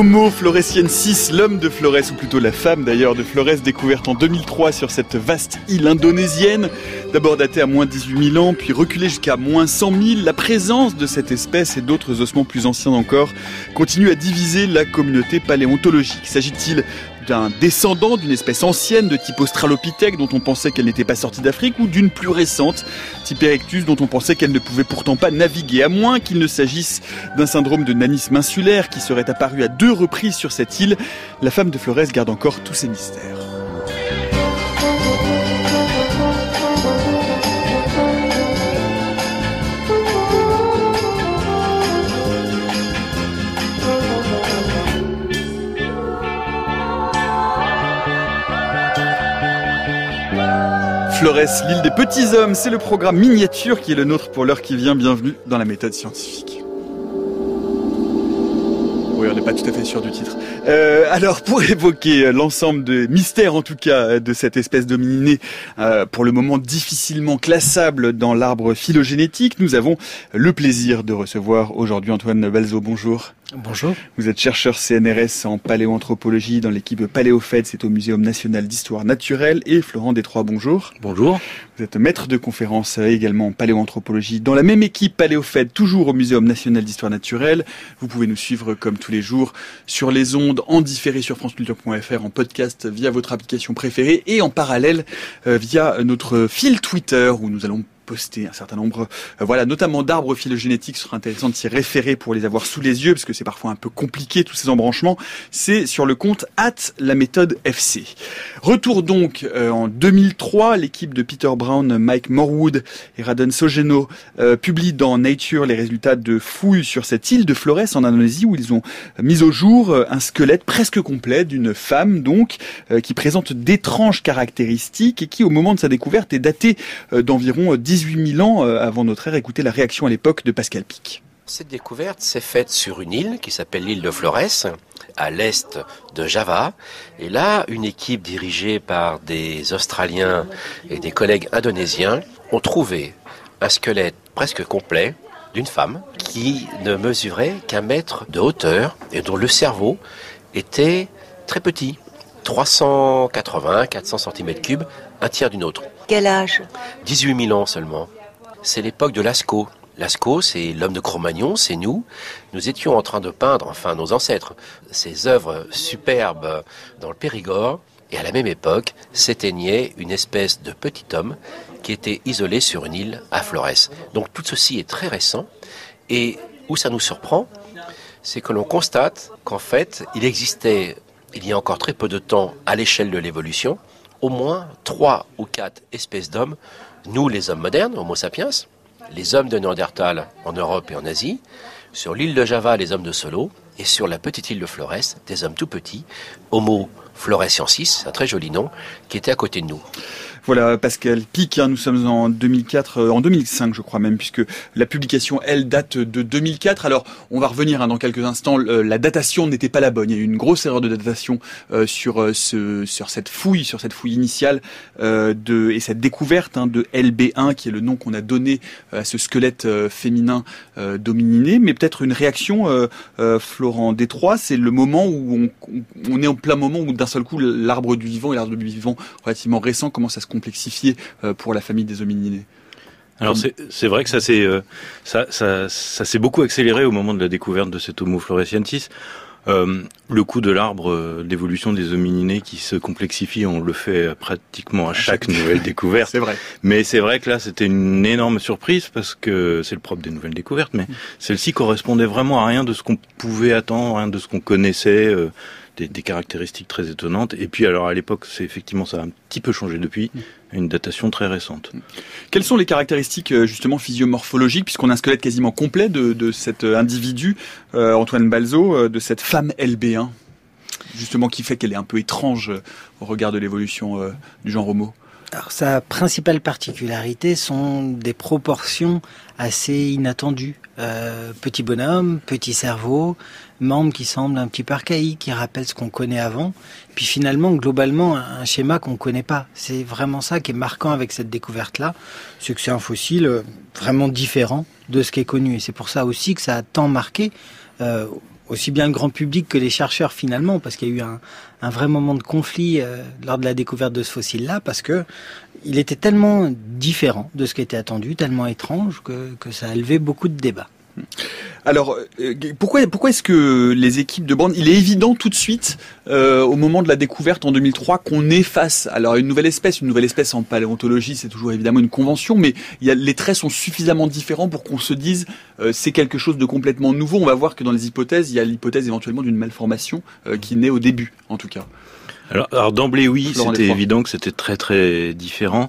Homo floresiensis, l'homme de Flores, ou plutôt la femme d'ailleurs de Flores, découverte en 2003 sur cette vaste île indonésienne. D'abord datée à moins 18 000 ans, puis reculée jusqu'à moins 100 000, la présence de cette espèce et d'autres ossements plus anciens encore continue à diviser la communauté paléontologique. S'agit-il d'un descendant d'une espèce ancienne de type Australopithèque dont on pensait qu'elle n'était pas sortie d'Afrique ou d'une plus récente type Erectus dont on pensait qu'elle ne pouvait pourtant pas naviguer à moins qu'il ne s'agisse d'un syndrome de nanisme insulaire qui serait apparu à deux reprises sur cette île. La femme de Flores garde encore tous ses mystères. Flores, l'île des petits hommes, c'est le programme miniature qui est le nôtre pour l'heure qui vient. Bienvenue dans la méthode scientifique. Oui, on n'est pas tout à fait sûr du titre. Euh, alors, pour évoquer l'ensemble des mystères, en tout cas, de cette espèce d'homininée, euh, pour le moment difficilement classable dans l'arbre phylogénétique, nous avons le plaisir de recevoir aujourd'hui Antoine Balzo. Bonjour. Bonjour. Vous êtes chercheur CNRS en paléoanthropologie dans l'équipe PaléoFed, c'est au Muséum national d'histoire naturelle. Et Florent Détroit, bonjour. Bonjour. Vous êtes maître de conférence également en paléoanthropologie dans la même équipe PaléoFed, toujours au Muséum national d'histoire naturelle. Vous pouvez nous suivre comme tous les jours sur les ondes, en différé sur franceculture.fr, en podcast via votre application préférée et en parallèle euh, via notre fil Twitter où nous allons poster un certain nombre, euh, voilà, notamment d'arbres phylogénétiques, ce sera intéressant de s'y référer pour les avoir sous les yeux, parce que c'est parfois un peu compliqué tous ces embranchements. C'est sur le compte at la méthode FC. Retour donc euh, en 2003, l'équipe de Peter Brown, Mike Morwood et Raden Sogeno euh, publie dans Nature les résultats de fouilles sur cette île de Flores en Indonésie où ils ont mis au jour un squelette presque complet d'une femme donc qui présente d'étranges caractéristiques et qui au moment de sa découverte est datée d'environ 10 18 000 ans euh, avant notre ère. Écoutez la réaction à l'époque de Pascal Pic. Cette découverte s'est faite sur une île qui s'appelle l'île de Flores, à l'est de Java. Et là, une équipe dirigée par des Australiens et des collègues indonésiens ont trouvé un squelette presque complet d'une femme qui ne mesurait qu'un mètre de hauteur et dont le cerveau était très petit, 380-400 cm3, un tiers d'une autre. Quel âge? 18 000 ans seulement. C'est l'époque de Lascaux. Lascaux, c'est l'homme de Cro-Magnon, c'est nous. Nous étions en train de peindre, enfin nos ancêtres, ces œuvres superbes dans le Périgord. Et à la même époque, s'éteignait une espèce de petit homme qui était isolé sur une île à Flores. Donc tout ceci est très récent. Et où ça nous surprend, c'est que l'on constate qu'en fait, il existait, il y a encore très peu de temps, à l'échelle de l'évolution, au moins trois ou quatre espèces d'hommes, nous les hommes modernes, Homo sapiens, les hommes de Néandertal en Europe et en Asie, sur l'île de Java les hommes de Solo, et sur la petite île de Flores, des hommes tout petits, Homo floresiensis, un très joli nom, qui était à côté de nous. Voilà, Pascal Pic, hein, nous sommes en 2004, euh, en 2005 je crois même, puisque la publication, elle, date de 2004. Alors, on va revenir hein, dans quelques instants, la datation n'était pas la bonne. Il y a eu une grosse erreur de datation euh, sur, euh, ce, sur cette fouille, sur cette fouille initiale et cette découverte hein, de LB1, qui est le nom qu'on a donné à ce squelette féminin domininé. Mais peut-être une réaction, Florent Détroit, c'est le moment où on, on, est en plein moment où d'un seul coup l'arbre du vivant et l'arbre du vivant relativement récent commence à se complexifié euh, pour la famille des homininés. Alors c'est vrai que ça s'est euh, ça, ça, ça s'est beaucoup accéléré au moment de la découverte de cet Homo floresiensis. Euh, le coup de l'arbre d'évolution des homininés qui se complexifie, on le fait pratiquement à chaque nouvelle découverte. C'est vrai. Mais c'est vrai que là, c'était une énorme surprise parce que c'est le propre des nouvelles découvertes. Mais mm. celle-ci correspondait vraiment à rien de ce qu'on pouvait attendre, rien de ce qu'on connaissait des, caractéristiques très étonnantes. Et puis alors à l'époque, c'est effectivement ça a un petit peu changé depuis, une datation très récente. Quelles sont les caractéristiques euh, justement physiomorphologiques, puisqu'on a un squelette quasiment complet de, cet euh, individu, euh, Antoine Balzo, de cette femme LB1 justement qui fait qu'elle est un peu étrange au regard de l'évolution du genre homo? Alors, sa principale particularité sont des proportions assez inattendues. petit bonhomme, petit cerveau, membres qui semblent un petit peu qui rappellent ce qu'on connaît avant. Puis finalement, globalement, un schéma qu'on ne connaît pas. C'est vraiment ça qui est marquant avec cette découverte-là, c'est que c'est un fossile euh, vraiment différent de ce qui est connu. Et c'est pour ça aussi que ça a tant marqué. Euh, aussi bien le grand public que les chercheurs finalement, parce qu'il y a eu un, vrai moment de conflit euh, lors de la découverte de ce fossile-là, parce que il était tellement différent de ce qui était attendu, tellement étrange que, que ça a levé beaucoup de débats. Alors, euh, pourquoi, pourquoi est-ce que les équipes de bande, il est évident tout de suite, euh, au moment de la découverte en 2003, qu'on est face alors une nouvelle espèce, une nouvelle espèce en paléontologie, c'est toujours évidemment une convention, mais il y a, les traits sont suffisamment différents pour qu'on se dise euh, c'est quelque chose de complètement nouveau. On va voir que dans les hypothèses, il y a l'hypothèse éventuellement d'une malformation qui naît au début, en tout cas. Alors, alors d'emblée, oui, c'était évident que c'était très très différent.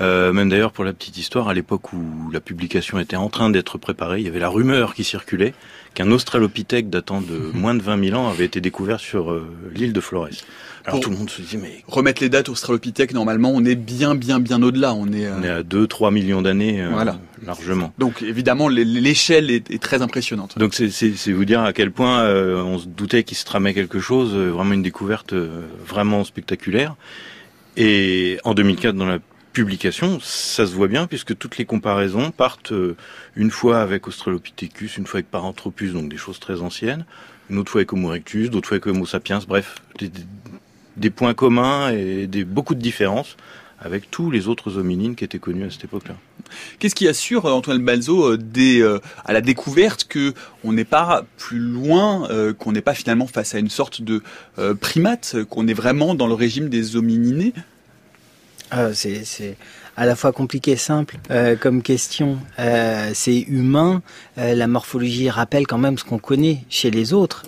Euh, même d'ailleurs pour la petite histoire, à l'époque où la publication était en train d'être préparée, il y avait la rumeur qui circulait qu'un Australopithèque datant de moins de 20 000 ans avait été découvert sur euh, l'île de Flores. Alors tout le monde se dit mais remettre les dates Australopithèque normalement on est bien bien bien au-delà on est euh, on est à 2 3 millions d'années euh, voilà. largement. Donc évidemment l'échelle est, est, très impressionnante. Donc c'est vous dire à quel point on se doutait qu'il se tramait quelque chose vraiment une découverte vraiment spectaculaire. Et en 2004 dans la publication, ça se voit bien puisque toutes les comparaisons partent euh, une fois avec Australopithecus, une fois avec Paranthropus, donc des choses très anciennes, une autre fois avec Homo erectus, d'autres fois avec Homo sapiens, bref, des, points communs et beaucoup de différences avec tous les autres hominines qui étaient connus à cette époque-là. Qu'est-ce qui assure euh, Antoine Balzo euh, à la découverte que on n'est pas plus loin, qu'on n'est pas finalement face à une sorte de primate, qu'on est vraiment dans le régime des homininés? Euh, c'est à la fois compliqué et simple euh, comme question. Euh, c'est humain. la morphologie rappelle quand même ce qu'on connaît chez les autres.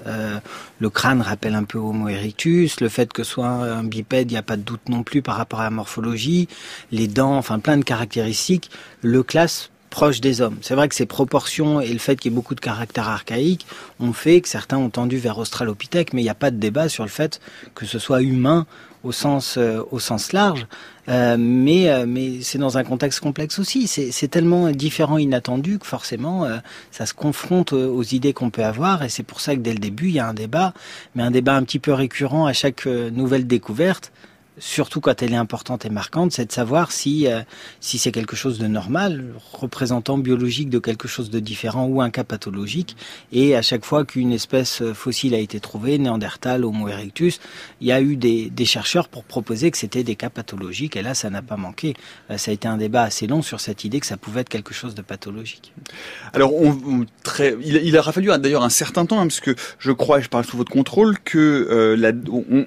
le crâne rappelle un peu Homo erectus. Le fait que ce soit un bipède, il n'y a pas de doute non plus par rapport à la morphologie. Les dents, enfin plein de caractéristiques. Le classe proche des hommes. C'est vrai que ces proportions et le fait qu'il y ait beaucoup de caractères archaïques ont fait que certains ont tendu vers Australopithèque, mais il n'y a pas de débat sur le fait que ce soit humain au sens, au sens large. Euh, mais euh, mais c'est dans un contexte complexe aussi. C'est tellement différent, inattendu que forcément euh, ça se confronte aux idées qu'on peut avoir et c'est pour ça que dès le début il y a un débat, mais un débat un petit peu récurrent à chaque nouvelle découverte surtout quand elle est importante et marquante, c'est de savoir si euh, si c'est quelque chose de normal, représentant biologique de quelque chose de différent ou un cas pathologique. Et à chaque fois qu'une espèce fossile a été trouvée, Néandertal, Homo erectus, il y a eu des, chercheurs pour proposer que c'était des cas pathologiques. Et là, ça n'a pas manqué. Euh, ça a été un débat assez long sur cette idée que ça pouvait être quelque chose de pathologique. Alors, très, il, aura fallu d'ailleurs un certain temps, hein, parce que je crois, et je parle sous votre contrôle, que euh,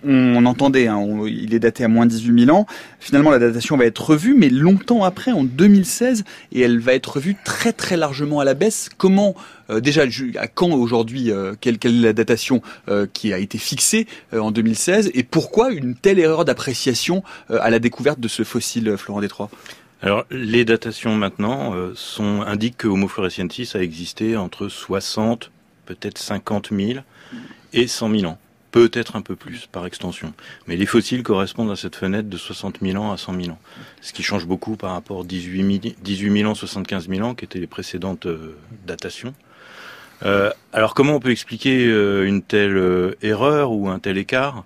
on, entendait, hein, il est daté à moins 18 000 ans. Finalement, la datation va être revue, mais longtemps après, en 2016, et elle va être revue très très largement à la baisse. Comment euh, déjà à quand aujourd'hui euh, quelle, quelle, est la datation euh, qui a été fixée en 2016 et pourquoi une telle erreur d'appréciation à la découverte de ce fossile Florent Détroit alors, les datations maintenant sont, indiquent que Homo floresiensis a existé entre 60, peut-être 50 000 et 100 000 ans peut-être un peu plus par extension. Mais les fossiles correspondent à cette fenêtre de 60 000 ans à 100 000 ans, ce qui change beaucoup par rapport à 18 000, ans, 75 000 ans, qui étaient les précédentes euh, datations. Euh, alors comment on peut expliquer euh, une telle erreur ou un tel écart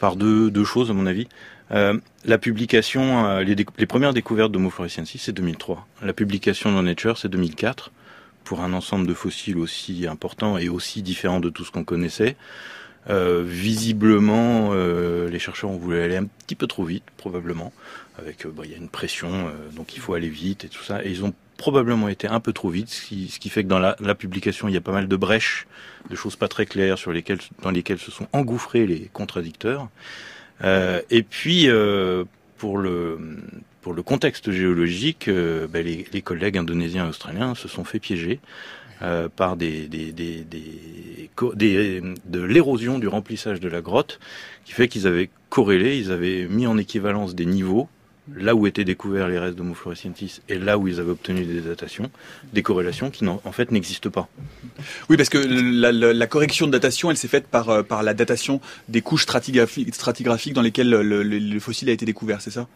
Par deux, deux, choses à mon avis. la publication, les, les, premières découvertes d'Homo floresiensis, c'est 2003. La publication dans Nature, c'est 2004 pour un ensemble de fossiles aussi important et aussi différent de tout ce qu'on connaissait. Euh, visiblement, euh, les chercheurs ont voulu aller un petit peu trop vite, probablement. Avec, euh, il y a une pression, donc il faut aller vite et tout ça. Et ils ont probablement été un peu trop vite, ce qui, fait que dans la, publication, il y a pas mal de brèches, de choses pas très claires sur lesquelles, dans lesquelles se sont engouffrés les contradicteurs. et puis, pour le contexte géologique, ben les, les, collègues indonésiens et australiens se sont fait piéger euh, par de l'érosion du remplissage de la grotte, qui fait qu'ils avaient corrélé, ils avaient mis en équivalence des niveaux là où étaient découverts les restes d'Homo floresiensis et là où ils avaient obtenu des datations, des corrélations qui en fait n'existent pas. Oui, parce que la, correction de datation, elle s'est faite par, euh, la datation des couches stratigraphiques, dans lesquelles le, le, le fossile a été découvert, c'est ça?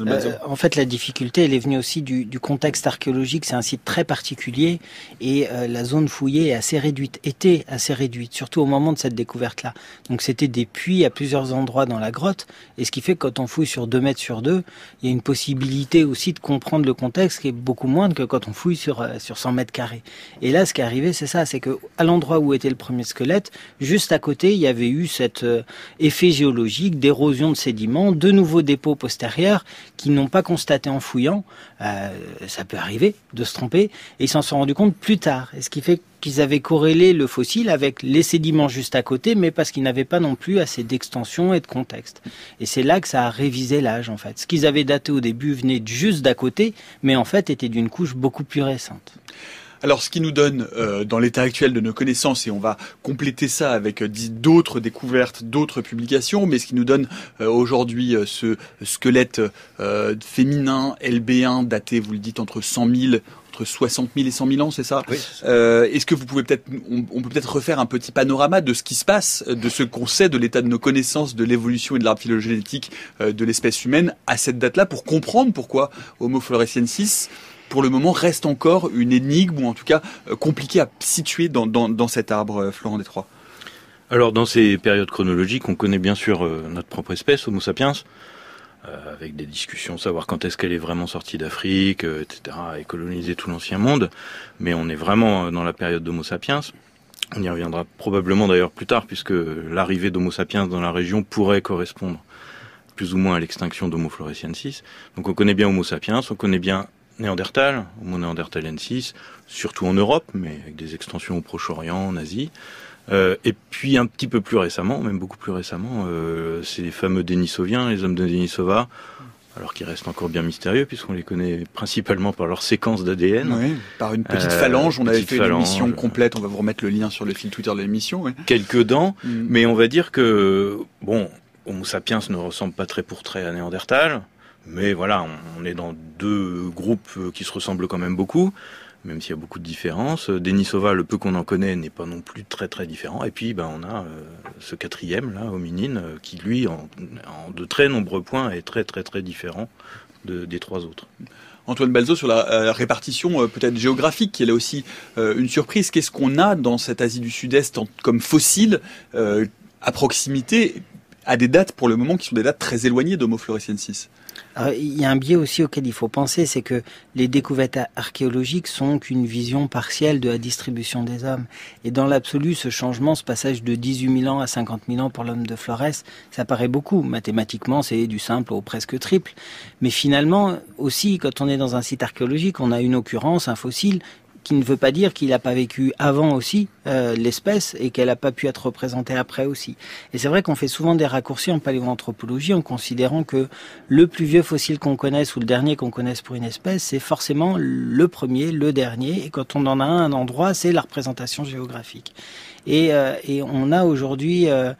Euh, en fait, la difficulté, elle est venue aussi du, du contexte archéologique. C'est un site très particulier et euh, la zone fouillée est assez réduite, était assez réduite, surtout au moment de cette découverte-là. Donc, c'était des puits à plusieurs endroits dans la grotte. Et ce qui fait que quand on fouille sur 2 mètres sur 2, il y a une possibilité aussi de comprendre le contexte qui est beaucoup moindre que quand on fouille sur, euh, sur 100 mètres carrés. Et là, ce qui est arrivé, c'est ça, c'est que à l'endroit où était le premier squelette, juste à côté, il y avait eu cet effet géologique d'érosion de sédiments, de nouveaux dépôts postérieurs qu'ils n'ont pas constaté en fouillant. Euh, ça peut arriver de se tromper. Et ils s'en sont rendus compte plus tard. Et ce qui fait qu'ils avaient corrélé le fossile avec les sédiments juste à côté, mais parce qu'ils n'avaient pas non plus assez d'extension et de contexte. Et c'est là que ça a révisé l'âge, en fait. Ce qu'ils avaient daté au début venait juste d'à côté, mais en fait était d'une couche beaucoup plus récente. Alors, ce qui nous donne, euh, dans l'état actuel de nos connaissances, et on va compléter ça avec euh, d'autres découvertes, d'autres publications, mais ce qui nous donne euh, aujourd'hui ce squelette féminin LB1 daté, vous le dites, entre 100 000 entre 60 000 et 100 000 ans, c'est ça, oui, Est-ce que vous pouvez peut-être, on, peut peut-être refaire un petit panorama de ce qui se passe, de ce qu'on sait de l'état de nos connaissances, de l'évolution et de l'arbre phylogénétique de l'espèce humaine à cette date-là, pour comprendre pourquoi Homo floresiensis pour le moment, reste encore une énigme, ou en tout cas euh, compliquée à situer dans, dans, cet arbre, euh, Florent Détroit Alors, dans ces périodes chronologiques, on connaît bien sûr euh, notre propre espèce, Homo sapiens, avec des discussions, savoir quand est-ce qu'elle est vraiment sortie d'Afrique, etc., et coloniser tout l'ancien monde. Mais on est vraiment dans la période d'Homo sapiens. On y reviendra probablement d'ailleurs plus tard, puisque l'arrivée d'Homo sapiens dans la région pourrait correspondre plus ou moins à l'extinction d'Homo floresiensis. Donc on connaît bien Homo sapiens, on connaît bien Néandertal, Homo néandertalensis, surtout en Europe, mais avec des extensions au Proche-Orient, en Asie. Euh, et puis un petit peu plus récemment, même beaucoup plus récemment, euh, c'est les fameux Denisoviens, les hommes de Denisova, alors qu'ils restent encore bien mystérieux puisqu'on les connaît principalement par leur séquence d'ADN. Oui, par une petite euh, phalange. On avait fait une émission complète. On va vous remettre le lien sur le fil Twitter de l'émission. Quelques dents, mm. mais on va dire que bon, Homo sapiens ne ressemble pas très pour trait à Néandertal. Mais voilà, on, est dans deux groupes euh, qui se ressemblent quand même beaucoup, même s'il y a beaucoup de différences. Denisova, le peu qu'on en connaît, n'est pas non plus très très différent. Et puis, ben, on a euh, ce quatrième, là, Hominine, euh, qui lui, en, de très nombreux points, est très très très différent des trois autres. Antoine Balzo sur la répartition peut-être géographique, qui est là aussi une surprise. Qu'est-ce qu'on a dans cette Asie du Sud-Est comme fossile à proximité à des dates pour le moment qui sont des dates très éloignées d'Homo floresiensis? Il y a un biais aussi auquel il faut penser, c'est que les découvertes archéologiques sont qu'une vision partielle de la distribution des hommes. Et dans l'absolu, ce changement, ce passage de 18 000 ans à 50 000 ans pour l'homme de Flores, ça paraît beaucoup. Mathématiquement, c'est du simple au presque triple. Mais finalement, aussi, quand on est dans un site archéologique, on a une occurrence, un fossile, qui ne veut pas dire qu'il n'a pas vécu avant aussi euh, l'espèce et qu'elle n'a pas pu être représentée après aussi. Et c'est vrai qu'on fait souvent des raccourcis en paléoanthropologie en considérant que le plus vieux fossile qu'on connaisse ou le dernier qu'on connaisse pour une espèce, c'est forcément le premier, le dernier. Et quand on en a un, un endroit, c'est la représentation géographique. Et, euh, et on a aujourd'hui euh,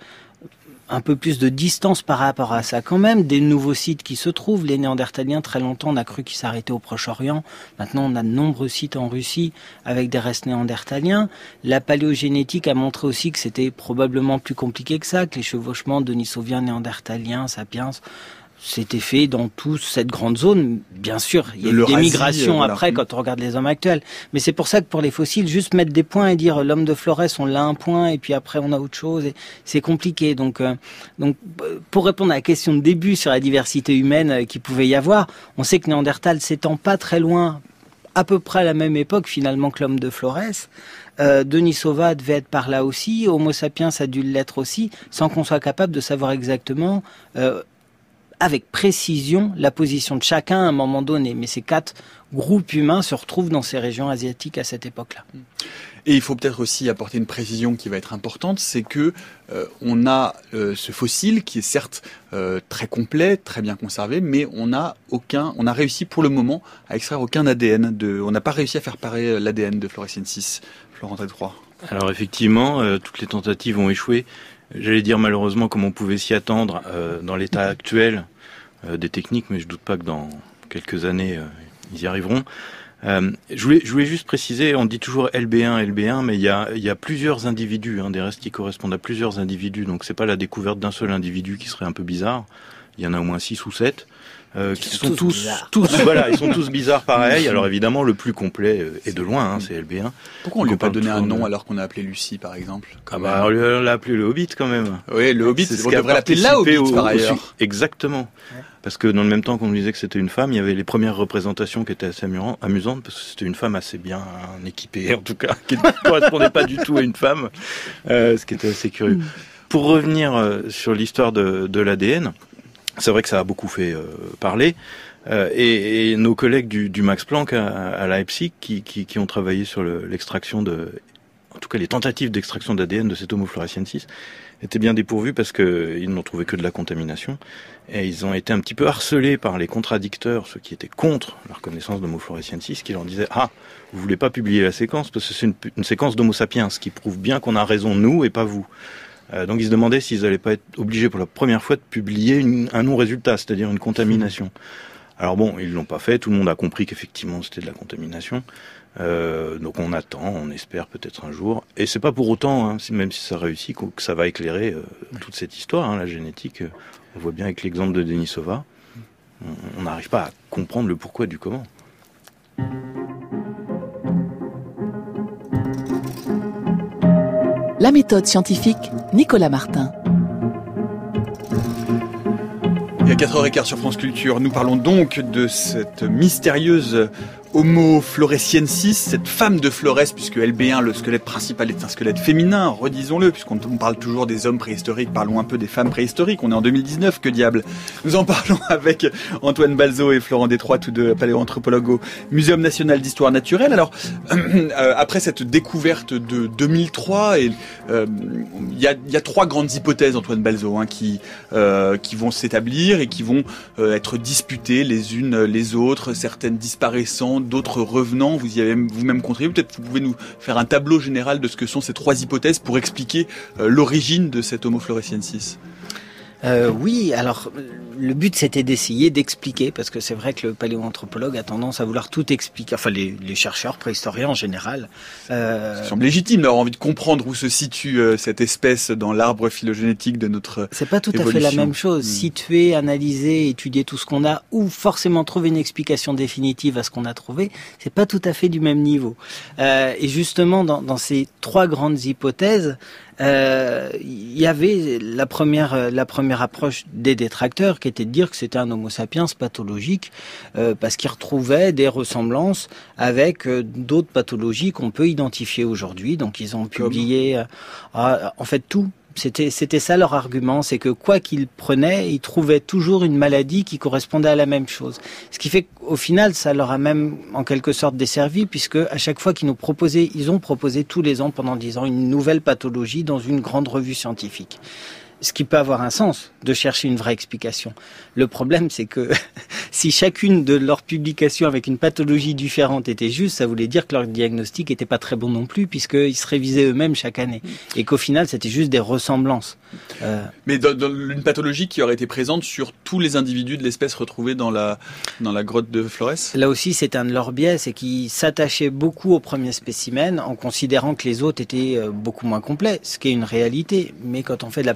un peu plus de distance par rapport à ça quand même, des nouveaux sites qui se trouvent. Les Néandertaliens, très longtemps, on a cru qu'ils s'arrêtaient au Proche-Orient. Maintenant, on a de nombreux sites en Russie avec des restes néandertaliens. La paléogénétique a montré aussi que c'était probablement plus compliqué que ça, que les chevauchements denisovien néandertaliens, sapiens, c'était fait dans toute cette grande zone. Bien sûr, il y a eu des migrations après quand on regarde les hommes actuels. Mais c'est pour ça que pour les fossiles, juste mettre des points et dire l'homme de Flores, on l'a un point et puis après on a autre chose, c'est compliqué. Donc, euh, donc, pour répondre à la question de début sur la diversité humaine euh, qui pouvait y avoir, on sait que Néandertal s'étend pas très loin, à peu près à la même époque finalement que l'homme de Flores. Euh, Denisova devait être par là aussi, Homo sapiens a dû l'être aussi, sans qu'on soit capable de savoir exactement euh, avec précision la position de chacun à un moment donné. Mais ces quatre groupes humains se retrouvent dans ces régions asiatiques à cette époque-là. Et il faut peut-être aussi apporter une précision qui va être importante, c'est que euh, on a euh, ce fossile qui est certes euh, très complet, très bien conservé, mais on a aucun, on a réussi pour le moment à extraire aucun ADN de, on n'a pas réussi à faire parer l'ADN de Floresiensis, Florent 3. Alors effectivement, toutes les tentatives ont échoué. J'allais dire malheureusement comme on pouvait s'y attendre dans l'état actuel euh, des techniques, mais je doute pas que dans quelques années, euh, ils y arriveront. Euh, je, voulais, je voulais juste préciser, on dit toujours LB1, LB1, mais il y a, y a plusieurs individus, hein, des restes qui correspondent à plusieurs individus, donc c'est pas la découverte d'un seul individu qui serait un peu bizarre. Il y en a au moins six ou sept. Euh, qui sont, tous, tous, voilà, ils sont tous bizarres pareil. Alors évidemment, le plus complet euh, est de loin, hein, c'est LB1. Pourquoi on lui a pas donné un nom alors qu'on a appelé Lucie, par exemple Ah bah, on l'a appelé le Hobbit quand même. Oui, le Hobbit, on devrait l'appeler la Hobbit par ailleurs. Exactement. Parce que dans le même temps qu'on nous disait que c'était une femme, il y avait les premières représentations qui étaient assez amusantes, parce que c'était une femme assez bien équipée, en tout cas, qui ne correspondait pas du tout à une femme, euh, ce qui était assez curieux. Mm. Pour revenir euh, sur l'histoire de, de l'ADN, c'est vrai que ça a beaucoup fait euh, parler. Euh, et, et, nos collègues du, du Max Planck à, à Leipzig, qui, qui, qui, ont travaillé sur l'extraction de, en tout cas les tentatives d'extraction d'ADN de cet Homo floresiensis, étaient bien dépourvus parce qu'ils n'ont trouvé que de la contamination. Et ils ont été un petit peu harcelés par les contradicteurs, ceux qui étaient contre la reconnaissance d'Homo floresiensis, qui leur disaient Ah, vous voulez pas publier la séquence parce que c'est une, une, séquence d'Homo sapiens, qui prouve bien qu'on a raison nous et pas vous. Euh, donc ils se demandaient s'ils n'allaient pas être obligés pour la première fois de publier une, un non-résultat, c'est-à-dire une contamination. Alors bon, ils l'ont pas fait, tout le monde a compris qu'effectivement c'était de la contamination. Euh, donc on attend, on espère peut-être un jour. Et c'est pas pour autant, hein, même si ça réussit, que ça va éclairer euh, toute cette histoire, hein, la génétique. On voit bien avec l'exemple de Denisova, on n'arrive pas à comprendre le pourquoi du comment. La méthode scientifique, Nicolas Martin. Il y a 4h15 sur France Culture. Nous parlons donc de cette mystérieuse Homo floresiensis, cette femme de Flores, puisque LB1, le squelette principal est un squelette féminin, redisons-le, puisqu'on parle toujours des hommes préhistoriques, parlons un peu des femmes préhistoriques. On est en 2019, que diable. Nous en parlons avec Antoine Balzo et Florent Détroit, tous deux paléoanthropologues au Muséum national d'histoire naturelle. Alors, euh, après cette découverte de 2003, il euh, y, a, y, a, trois grandes hypothèses, Antoine Balzo, hein, qui, euh, qui vont s'établir et qui vont être disputées les unes les autres, certaines disparaissant, d'autres revenants. Vous y avez vous-même contribué. Peut-être vous pouvez nous faire un tableau général de ce que sont ces trois hypothèses pour expliquer euh, l'origine de cet Homo floresiensis. Euh, oui, alors le but c'était d'essayer d'expliquer, parce que c'est vrai que le paléoanthropologue a tendance à vouloir tout expliquer, enfin les, les chercheurs préhistoriens en général. Euh... Ça semble légitime d'avoir envie de comprendre où se situe euh, cette espèce dans l'arbre phylogénétique de notre. C'est pas tout à fait la même chose. Hmm. Situer, analyser, étudier tout ce qu'on a, ou forcément trouver une explication définitive à ce qu'on a trouvé, c'est pas tout à fait du même niveau. Euh, et justement, dans, dans ces trois grandes hypothèses, euh, y avait la première, la première approche des détracteurs qui était de dire que c'était un Homo sapiens pathologique euh, parce qu'il retrouvait des ressemblances avec euh, d'autres pathologies qu'on peut identifier aujourd'hui. Donc ils ont publié euh, ah, en fait tout c'était c'était ça leur argument, c'est que quoi qu'ils prenaient, ils trouvaient toujours une maladie qui correspondait à la même chose. Ce qui fait qu'au final, ça leur a même en quelque sorte desservi, puisque à chaque fois qu'ils nous proposaient, ils ont proposé tous les ans pendant dix ans une nouvelle pathologie dans une grande revue scientifique ce qui peut avoir un sens de chercher une vraie explication. Le problème, c'est que si chacune de leurs publications avec une pathologie différente était juste, ça voulait dire que leur diagnostic n'était pas très bon non plus, puisqu'ils se révisaient eux-mêmes chaque année. Et qu'au final, c'était juste des ressemblances. Euh... Mais dans, dans, une pathologie qui aurait été présente sur tous les individus de l'espèce retrouvés dans la, dans la grotte de Flores Là aussi, c'est un de leurs biais, c'est qu'ils s'attachaient beaucoup aux premiers spécimens en considérant que les autres étaient euh, beaucoup moins complets, ce qui est une réalité. Mais quand on fait de la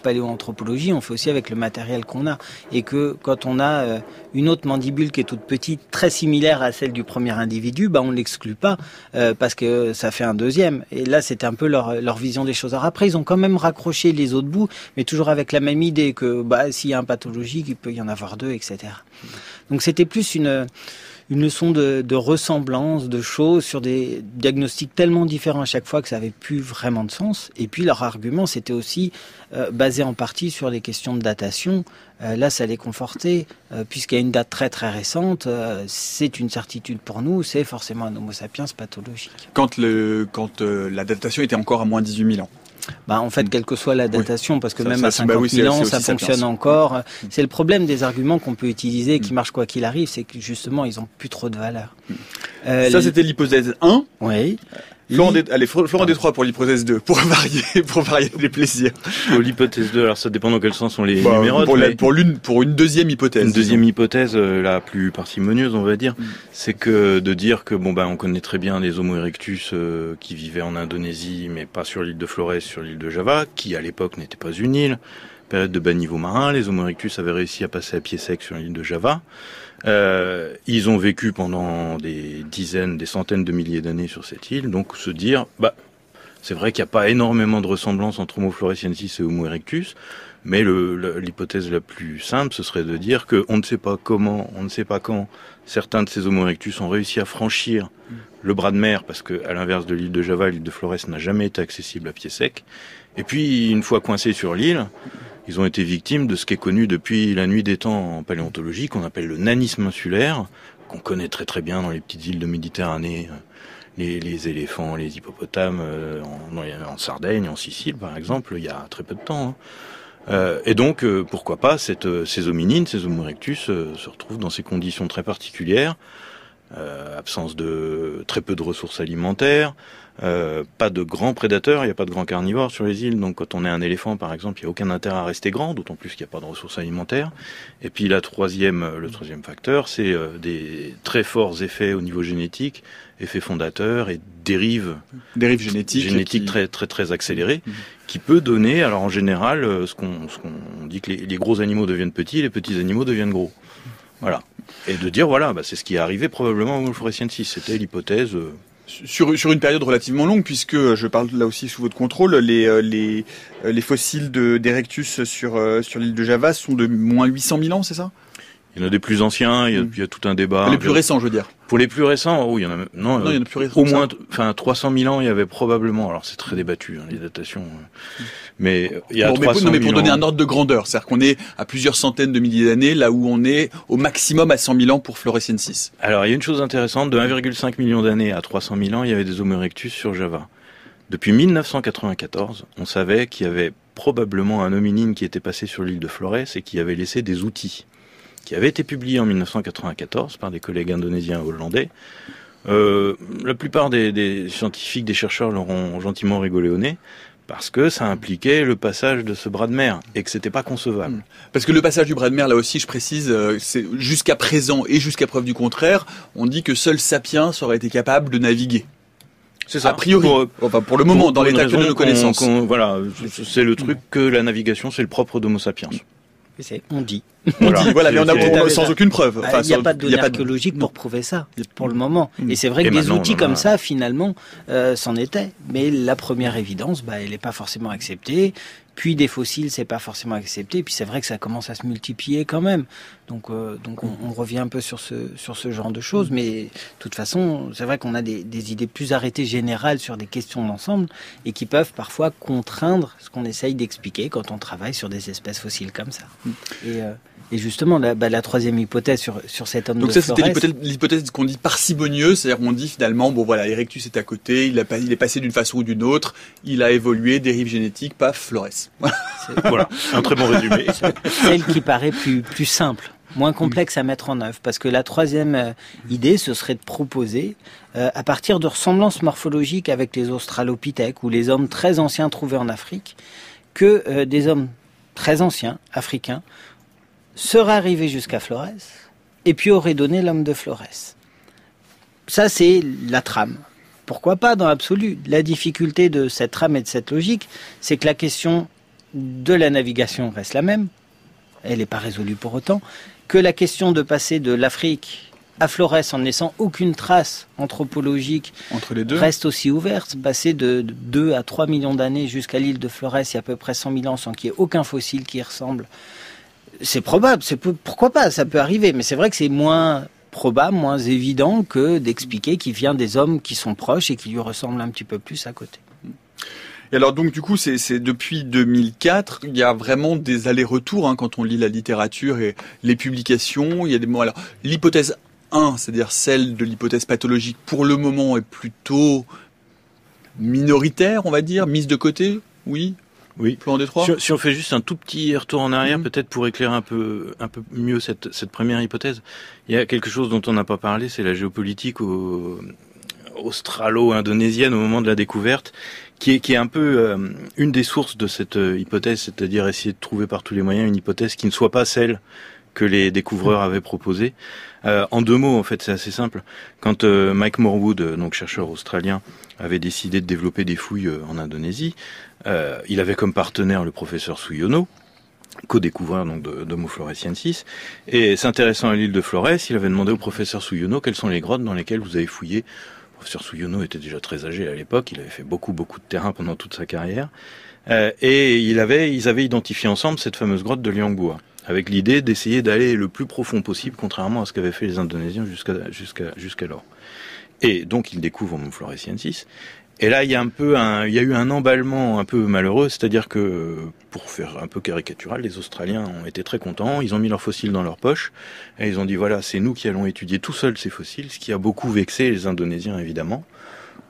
on fait aussi avec le matériel qu'on a. Et que quand on a euh, une autre mandibule qui est toute petite, très similaire à celle du premier individu, bah on l'exclut pas euh, parce que ça fait un deuxième. Et là, c'était un peu leur, leur vision des choses. Alors après, ils ont quand même raccroché les autres bouts, mais toujours avec la même idée que bah, s'il y a un pathologique, il peut y en avoir deux, etc. Donc c'était plus une une leçon de, ressemblance, de choses sur des diagnostics tellement différents à chaque fois que ça avait plus vraiment de sens. Et puis leur argument, c'était aussi euh, basé en partie sur les questions de datation. Euh, là, ça les confortait, euh, puisqu'il y a une date très très récente, euh, c'est une certitude pour nous, c'est forcément un Homo sapiens pathologique. Quand, quand la datation était encore à moins de 18 000 ans bah, en fait, quelle que soit la datation, oui. parce que ça, même ça, à 50 bah oui, 000 ans, ça fonctionne encore. Mm. C'est le problème des arguments qu'on peut utiliser, qui mm. marchent quoi qu'il arrive, c'est que justement, ils ont plus trop de valeur. Mm. Euh, ça, c'était l'hypothèse 1. Oui. Florent, Dé... Allez, Florent Détroit pour l'hypothèse 2, pour varier, pour varier les plaisirs. Pour l'hypothèse 2, alors ça dépend dans quel sens on les bah, numérote. Pour, la, pour, l'une, pour une deuxième hypothèse. Une deuxième disons. hypothèse, euh, la plus parcimonieuse, on va dire, mm. c'est que de dire que bon ben on connaît très bien les Homo erectus euh, qui vivaient en Indonésie, mais pas sur l'île de Flores, sur l'île de Java, qui à l'époque n'était pas une île, période de bas niveau marin. Les Homo erectus avaient réussi à passer à pied sec sur l'île de Java. Euh, ils ont vécu pendant des dizaines, des centaines de milliers d'années sur cette île. Donc se dire, bah, c'est vrai qu'il n'y a pas énormément de ressemblance entre Homo floresiensis et Homo erectus. Mais l'hypothèse la plus simple, ce serait de dire qu'on ne sait pas comment, on ne sait pas quand certains de ces Homo erectus ont réussi à franchir le bras de mer, parce que à l'inverse de l'île de Java, l'île de Flores n'a jamais été accessible à pied sec. Et puis, une fois coincés sur l'île, ils ont été victimes de ce qui est connu depuis la nuit des temps en paléontologie, qu'on appelle le nanisme insulaire, qu'on connaît très très bien dans les petites îles de Méditerranée, les, éléphants, les hippopotames euh, en, en, Sardaigne, en Sicile par exemple, il y a très peu de temps. Hein. Euh, et donc, euh, pourquoi pas, cette, euh, ces hominines, ces Homo erectus se retrouvent dans ces conditions très particulières, absence de très peu de ressources alimentaires, euh, pas de grands prédateurs, il n'y a pas de grands carnivores sur les îles, donc quand on est un éléphant par exemple, il n'y a aucun intérêt à rester grand, d'autant plus qu'il n'y a pas de ressources alimentaires. Et puis la troisième, euh, le troisième facteur, c'est euh, des très forts effets au niveau génétique, effets fondateurs et dérives, dérives génétiques, génétiques très très très accélérées, mhm. qui peut donner, alors en général, ce qu'on dit que les, les, gros animaux deviennent petits, les petits animaux deviennent gros. Voilà. Et de dire voilà, bah, c'est ce qui est arrivé probablement au Wolfresiensis, c'était l'hypothèse sur, sur une période relativement longue, puisque euh, je parle là aussi sous votre contrôle, les, euh, les, euh, les fossiles d'Erectus sur, sur l'île de Java sont de moins 800 000 ans, c'est ça? Il y en a des plus anciens, il y a, mm. tout un débat. Les plus récents, je veux dire. Pour les plus récents, oh, il y en a non, non il y en a plus récents. Au moins, enfin 300 000 ans, il y avait probablement. Alors c'est très débattu hein, les datations, mm. mais il y a 300 mais pour, non, mais pour donner un ordre de grandeur, c'est-à-dire qu'on est à plusieurs centaines de milliers d'années, là où on est au maximum à 100 000 ans pour Floresiensis. Alors il y a une chose intéressante, de 1,5 million d'années à 300 000 ans, il y avait des Homo erectus sur Java. Depuis 1994, on savait qu'il y avait probablement un hominine qui était passé sur l'île de Flores et qui avait laissé des outils qui avait été publié en 1994 par des collègues indonésiens et hollandais. Euh, la plupart des, scientifiques, des chercheurs l'auront gentiment rigolé au nez parce que ça impliquait le passage de ce bras de mer et que c'était pas concevable. Hmm. Parce que le passage du bras de mer, là aussi, je précise, euh, c'est jusqu'à présent et jusqu'à preuve du contraire, on dit que seul Sapiens aurait été capable de naviguer. C'est ça. A priori. Pour, enfin, pour le moment, dans l'état de nos connaissances. voilà, c'est le truc que la navigation, c'est le propre d'Homo sapiens. On dit. Voilà, voilà mais on a sans aucune preuve. Bah, il n'y a pas de données archéologiques pour prouver ça, pour le moment. Mm. Et c'est vrai que des outils comme ça, finalement, euh, c'en était. Mais la première évidence, bah, elle n'est pas forcément acceptée. Puis des fossiles, c'est pas forcément accepté. Puis c'est vrai que ça commence à se multiplier quand même. Donc, euh, donc on, revient un peu sur ce, sur ce genre de choses. Mais de toute façon, c'est vrai qu'on a des, idées plus arrêtées générales sur des questions d'ensemble et qui peuvent parfois contraindre ce qu'on essaye d'expliquer quand on travaille sur des espèces fossiles comme ça. Euh, et justement, la, bah, la troisième hypothèse sur, sur cet homme Donc ça, c'était l'hypothèse qu'on dit parcimonieuse, c'est-à-dire qu'on dit finalement, bon voilà, Erectus est à côté, il, a, il est passé d'une façon ou d'une autre, il a évolué, dérive génétique, paf, Flores. voilà, un très bon résumé. Celle qui paraît plus, plus simple moins complexe à mettre en œuvre. Parce que la troisième euh, idée, ce serait de proposer, euh, à partir de ressemblances morphologiques avec les australopithèques ou les hommes très anciens trouvés en Afrique, que euh, des hommes très anciens, africains, serait arrivé jusqu'à Flores et puis aurait donné l'homme de Flores. Ça, c'est la trame. Pourquoi pas dans l'absolu? La difficulté de cette trame et de cette logique, c'est que la question de la navigation reste la même. Elle n'est pas résolue pour autant. Que la question de passer de l'Afrique à Flores en ne laissant aucune trace anthropologique Entre les deux. reste aussi ouverte. Passer de 2 à 3 millions d'années jusqu'à l'île de Flores, il y a à peu près 100 000 ans sans qu'il y ait aucun fossile qui y ressemble c'est probable, c'est pourquoi pas, ça peut arriver, mais c'est vrai que c'est moins probable, moins évident que d'expliquer qu'il vient des hommes qui sont proches et qui lui ressemblent un petit peu plus à côté. Et alors donc du coup c'est depuis 2004 il y a vraiment des allers-retours hein, quand on lit la littérature et les publications il y a des mots alors l'hypothèse 1 c'est-à-dire celle de l'hypothèse pathologique pour le moment est plutôt minoritaire on va dire mise de côté oui? Oui. Plan Si, si, on fait juste un tout petit retour en arrière, mhm. peut-être pour éclairer un peu, un peu mieux cette, cette première hypothèse, il y a quelque chose dont on n'a pas parlé, c'est la géopolitique australo-indonésienne au moment de la découverte, qui est, qui est un peu euh, une des sources de cette euh, hypothèse, c'est-à-dire essayer de trouver par tous les moyens une hypothèse qui ne soit pas celle que les découvreurs avaient proposée. Euh, en deux mots, en fait, c'est assez simple. Quand Mike Morwood, donc chercheur australien, avait décidé de développer des fouilles en Indonésie, euh, il avait comme partenaire le professeur Suyono, co-découvreur donc de, d'Homo floresiensis. Et s'intéressant à l'île de Flores, il avait demandé au professeur Souyono quelles sont les grottes dans lesquelles vous avez fouillé. Le professeur Souyono était déjà très âgé à l'époque, il avait fait beaucoup beaucoup de terrain pendant toute sa carrière. Euh, et ils avaient identifié ensemble cette fameuse grotte de Liangbua, avec l'idée d'essayer d'aller le plus profond possible, contrairement à ce qu'avaient fait les Indonésiens jusqu'à, jusqu'à, jusqu'alors. Et donc il découvre Homo floresiensis. Et là, il y a un peu un, il y a eu un emballement un peu malheureux, c'est-à-dire que, pour faire un peu caricatural, les Australiens ont été très contents, ils ont mis leurs fossiles dans leur poche, et ils ont dit voilà, c'est nous qui allons étudier tout seuls ces fossiles, ce qui a beaucoup vexé les Indonésiens évidemment.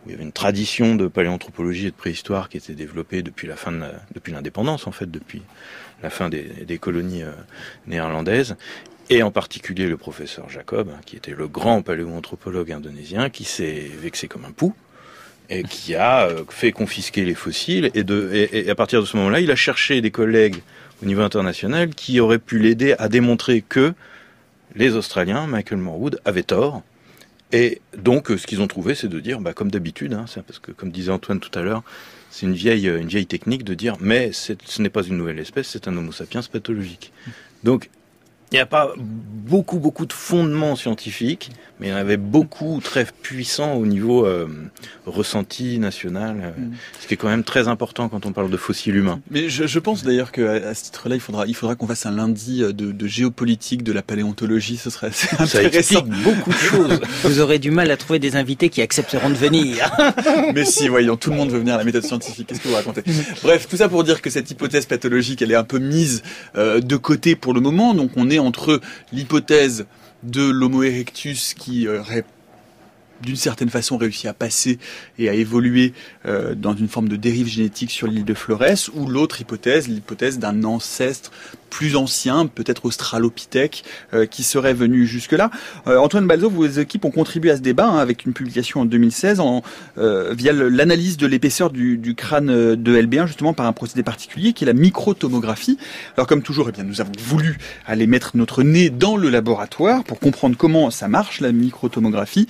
Il y avait une tradition de paléanthropologie et de préhistoire qui était développée depuis la fin depuis l'indépendance en fait, depuis la fin des, des colonies euh, néerlandaises, et en particulier le professeur Jacob, hein, qui était le grand paléoanthropologue indonésien, qui s'est vexé comme un pou et qui a euh, fait confisquer les fossiles. Et, de, et, et à partir de ce moment-là, il a cherché des collègues au niveau international qui auraient pu l'aider à démontrer que les Australiens, Michael Morwood, avaient tort. Et donc, ce qu'ils ont trouvé, c'est de dire, bah, comme d'habitude, hein, parce que comme disait Antoine tout à l'heure, c'est une vieille, une vieille technique de dire, mais ce n'est pas une nouvelle espèce, c'est un Homo sapiens pathologique. Donc, il n'y a pas beaucoup, beaucoup de fondements scientifiques, mais il y en avait beaucoup très puissants au niveau euh, ressenti national, euh, mm. ce qui est quand même très important quand on parle de fossiles humains. Mais je, je pense d'ailleurs qu'à ce titre-là, il faudra, il faudra qu'on fasse un lundi de, de, géopolitique de la paléontologie, ce serait assez Ça intéressant. explique beaucoup de choses. Vous aurez du mal à trouver des invités qui accepteront de venir. Mais si, voyons, tout le monde veut venir à la méthode scientifique. Qu'est-ce que vous racontez? Bref, tout ça pour dire que cette hypothèse pathologique, elle est un peu mise euh, de côté pour le moment. Donc on est entre l'hypothèse de l'Homo erectus qui aurait d'une certaine façon réussi à passer et à évoluer euh, dans une forme de dérive génétique sur l'île de Flores, ou l'autre hypothèse, l'hypothèse d'un ancestre plus ancien, peut-être australopithèque, euh, qui serait venu jusque-là. Euh, Antoine Balzo, vos équipes ont contribué à ce débat hein, avec une publication en 2016 en, euh, via l'analyse de l'épaisseur du, crâne de LB1, justement par un procédé particulier qui est la microtomographie. Alors comme toujours, eh bien, nous avons voulu aller mettre notre nez dans le laboratoire pour comprendre comment ça marche, la microtomographie.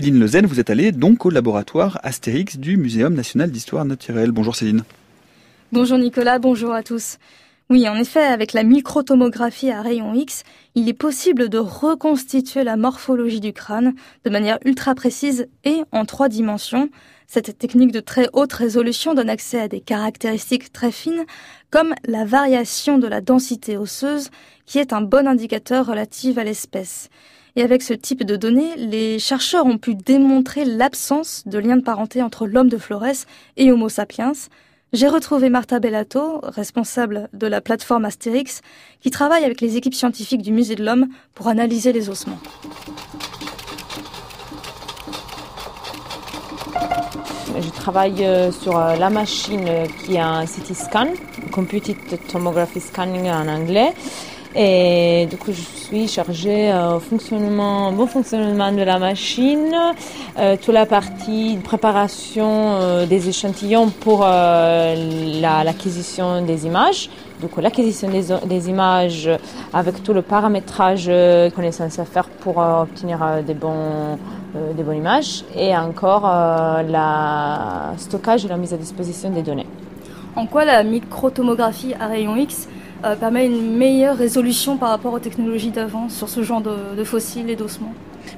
Céline Lezen, vous êtes allée donc au laboratoire Astérix du Muséum national d'histoire naturelle. Bonjour Céline. Bonjour Nicolas, bonjour à tous. Oui, en effet, avec la microtomographie à rayon X, il est possible de reconstituer la morphologie du crâne de manière ultra précise et en trois dimensions. Cette technique de très haute résolution donne accès à des caractéristiques très fines, comme la variation de la densité osseuse, qui est un bon indicateur relatif à l'espèce. Et avec ce type de données, les chercheurs ont pu démontrer l'absence de lien de parenté entre l'homme de Flores et Homo sapiens, j'ai retrouvé Marta Bellato, responsable de la plateforme Astérix, qui travaille avec les équipes scientifiques du Musée de l'Homme pour analyser les ossements. Je travaille euh, sur euh, la machine qui a un CT scan, Computed Tomography Scanning en anglais. Et du je suis chargée au fonctionnement, bon fonctionnement de la machine, euh, toute la partie de préparation euh, des échantillons pour euh, l'acquisition des images. Donc l'acquisition des, des, images avec tout le paramétrage qu'on est censé faire pour obtenir des, bons, des bonnes images et encore le stockage et la mise à disposition des données. En quoi la microtomographie à rayon X euh, permet une meilleure résolution par rapport aux technologies d'avant sur ce genre de, de fossiles et d'ossements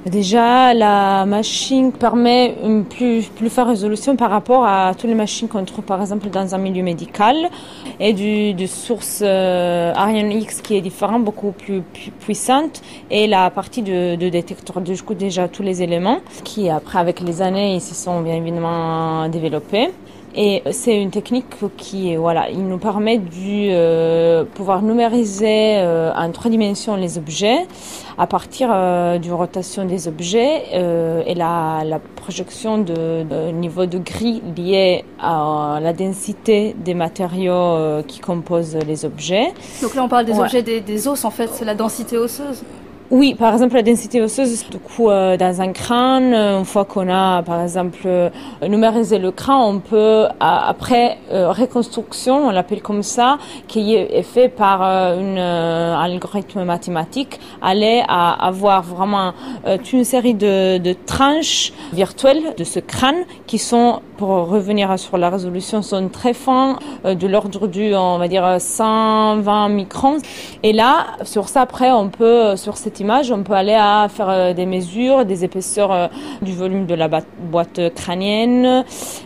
Déjà, la machine permet une plus, plus forte résolution par rapport à toutes les machines qu'on trouve par exemple dans un milieu médical et du, du source euh, Ariane X qui est différente, beaucoup plus, puissante et la partie de, de détecteur du coup déjà tous les éléments qui après avec les années ils se sont bien évidemment développés. Et c'est une technique qui, voilà, il nous permet de euh, pouvoir numériser euh, en trois dimensions les objets à partir euh, d'une rotation des objets et la, la projection de, de, niveau de gris lié à la densité des matériaux qui composent les objets. Donc là, on parle des ouais. objets des, des, os, en fait, c'est la densité osseuse. Oui, par exemple la densité osseuse, du coup, euh, dans un crâne, euh, une fois qu'on a, par exemple, euh, numérisé le crâne, on peut, après reconstruction, on l'appelle comme ça, qui est fait par un algorithme mathématique, aller à avoir vraiment une série de, de tranches virtuelles de ce crâne qui sont, pour revenir sur la résolution, sont très fins, de l'ordre du, on va dire, 120 microns. Et là, sur ça, après, on peut, sur cette on peut aller à faire euh, des mesures, des épaisseurs euh, du volume de la boîte crânienne,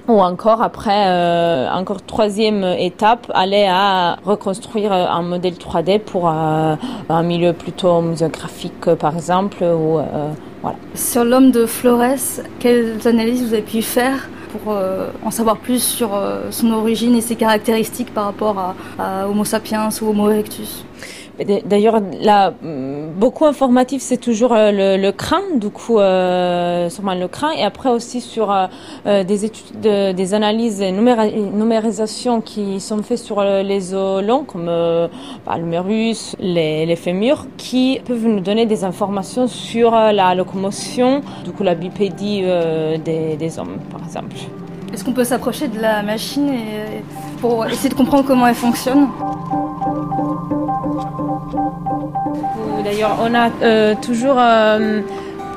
ou encore après, euh, encore troisième étape, aller à reconstruire un modèle 3D pour un milieu plutôt muséographique, par exemple. Sur l'homme de Flores, quelles analyses vous avez pu faire pour en savoir plus sur son origine et ses caractéristiques par rapport à Homo sapiens ou Homo erectus? D'ailleurs, là, beaucoup informatif, c'est toujours euh, le, le, crâne, du coup, euh, le crâne, et après aussi sur euh, euh des analyses et numérisation qui sont faites sur les os longs, comme euh, bah, l'humérus, les, les fémurs, qui peuvent nous donner des informations sur la locomotion, du coup, la bipédie des, hommes, par exemple. Est-ce qu'on peut s'approcher de la machine pour essayer de comprendre comment elle fonctionne? D'ailleurs, on a euh, toujours euh,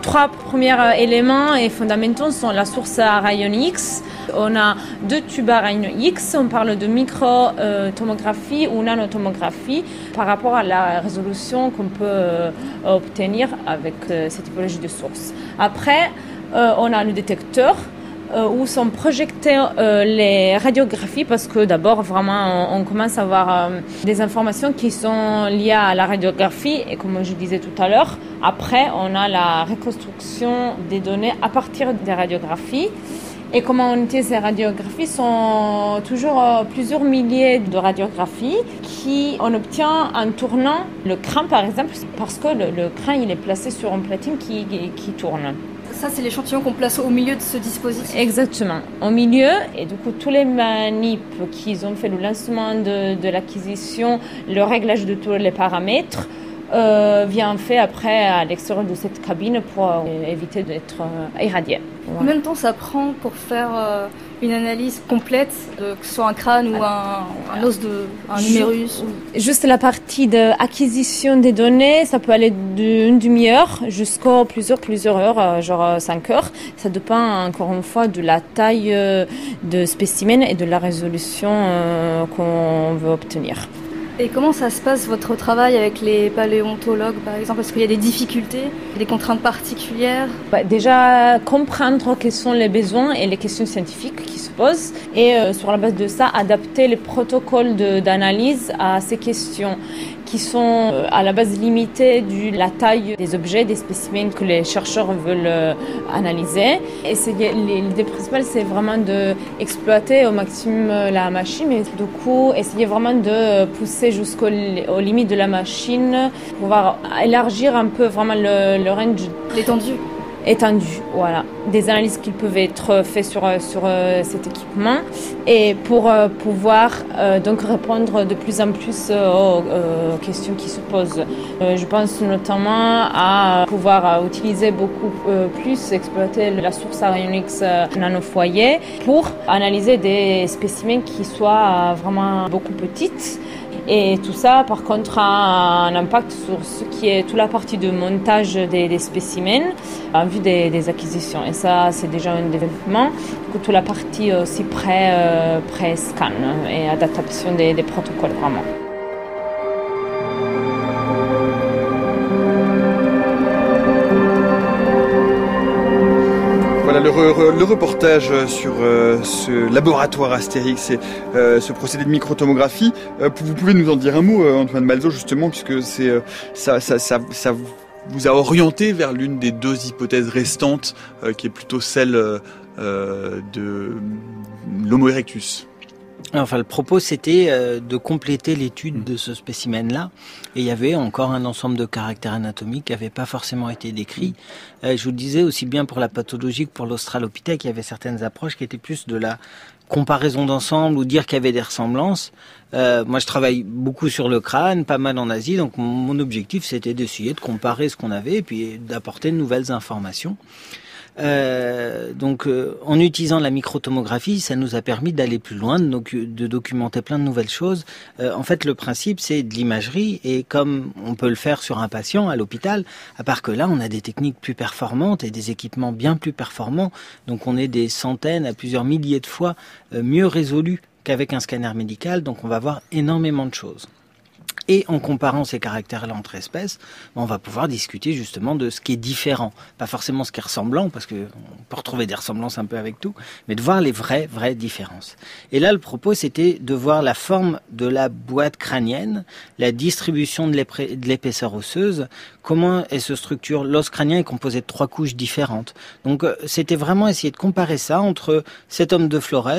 trois premiers éléments et fondamentaux sont la source à rayon X. On a deux tubes à rayon X. On parle de micro-tomographie ou nanotomographie par rapport à la résolution qu'on peut euh, obtenir avec cette typologie de source. Après, on a le détecteur euh, où sont projetées euh, les radiographies parce que d'abord vraiment on, commence à avoir euh, des informations qui sont liées à la radiographie et comme je disais tout à l'heure, après on a la reconstruction des données à partir des radiographies. Et comment on utilise ces radiographies sont toujours plusieurs milliers de radiographies qui on obtient en tournant le crâne par exemple parce que le, crâne il est placé sur une platine qui, qui tourne. Ça, c'est l'échantillon qu'on place au milieu de ce dispositif. Exactement, au milieu. Et du coup, tous les manips qu'ils ont fait le lancement de, de l'acquisition, le réglage de tous les paramètres, euh, vient fait après à l'extérieur de cette cabine pour euh, éviter d'être euh, irradié. Combien de temps ça prend pour faire euh, une analyse complète, de, que ce soit un crâne ou un, un os de un numérus Juste la partie d'acquisition des données, ça peut aller d'une demi-heure jusqu'à plusieurs plusieurs heures, euh, genre 5 heures. Ça dépend encore une fois de la taille de spécimen et de la résolution qu'on veut obtenir. Et comment ça se passe votre travail avec les paléontologues, par exemple? Est-ce qu'il y a des difficultés, des contraintes particulières? Bah, Déjà, comprendre quels sont les besoins et les questions scientifiques qui se posent, et euh, sur la base de ça, adapter les protocoles d'analyse à ces questions qui sont euh, à la base limitées de la taille des objets, des spécimens que les chercheurs veulent euh, analyser. Et l'idée principale, c'est vraiment d'exploiter au maximum euh, la machine, mais du coup, essayer vraiment de pousser jusqu'aux limites de la machine, pouvoir élargir un peu vraiment le, le range. L'étendue étendu, voilà, des analyses qui peuvent être faites sur, euh, sur euh, cet équipement et pour euh, pouvoir donc répondre de plus en plus aux questions qui se posent. je pense notamment à pouvoir utiliser beaucoup plus, exploiter la source à rayon X nanofoyer pour analyser des spécimens qui soient vraiment beaucoup petites et tout ça, par contre, a un impact sur ce qui est toute la partie de montage des, spécimens en vue des, acquisitions. Et ça, c'est déjà un développement. toute la partie aussi pré-scan pré et adaptation des, des protocoles vraiment. Le, reportage sur euh, ce laboratoire Astérix et euh, ce procédé de microtomographie. Euh, vous pouvez nous en dire un mot, Antoine Malzo, justement, puisque ça, ça, vous a orienté vers l'une des deux hypothèses restantes, qui est plutôt celle de l'Homo erectus. Enfin, le propos, c'était euh, de compléter l'étude mm. de ce spécimen-là. Et il y avait encore un ensemble de caractères anatomiques qui n'avaient pas forcément été décrits. Euh, je vous le disais aussi bien pour la pathologie que pour l'australopithèque, il y avait certaines approches qui étaient plus de la comparaison d'ensemble ou dire qu'il y avait des ressemblances. Euh, moi, je travaille beaucoup sur le crâne, pas mal en Asie, donc mon objectif, c'était d'essayer de comparer ce qu'on avait et puis d'apporter de nouvelles informations. Euh, donc, euh, en utilisant la microtomographie, ça nous a permis d'aller plus loin, de, documenter plein de nouvelles choses. Euh, en fait, le principe, c'est de l'imagerie, et comme on peut le faire sur un patient à l'hôpital, à part que là, on a des techniques plus performantes et des équipements bien plus performants, donc on est des centaines à plusieurs milliers de fois mieux résolus qu'avec un scanner médical, donc on va voir énormément de choses. Et en comparant ces caractères-là entre espèces, on va pouvoir discuter justement de ce qui est différent. Pas forcément ce qui est ressemblant, parce qu'on peut retrouver des ressemblances un peu avec tout, mais de voir les vraies, vraies différences. Et là, le propos, c'était de voir la forme de la boîte crânienne, la distribution de l'épaisseur osseuse, comment elle se structure. L'os crânien est composé de trois couches différentes. Donc, euh, c'était vraiment essayer de comparer ça entre cet homme de Flores,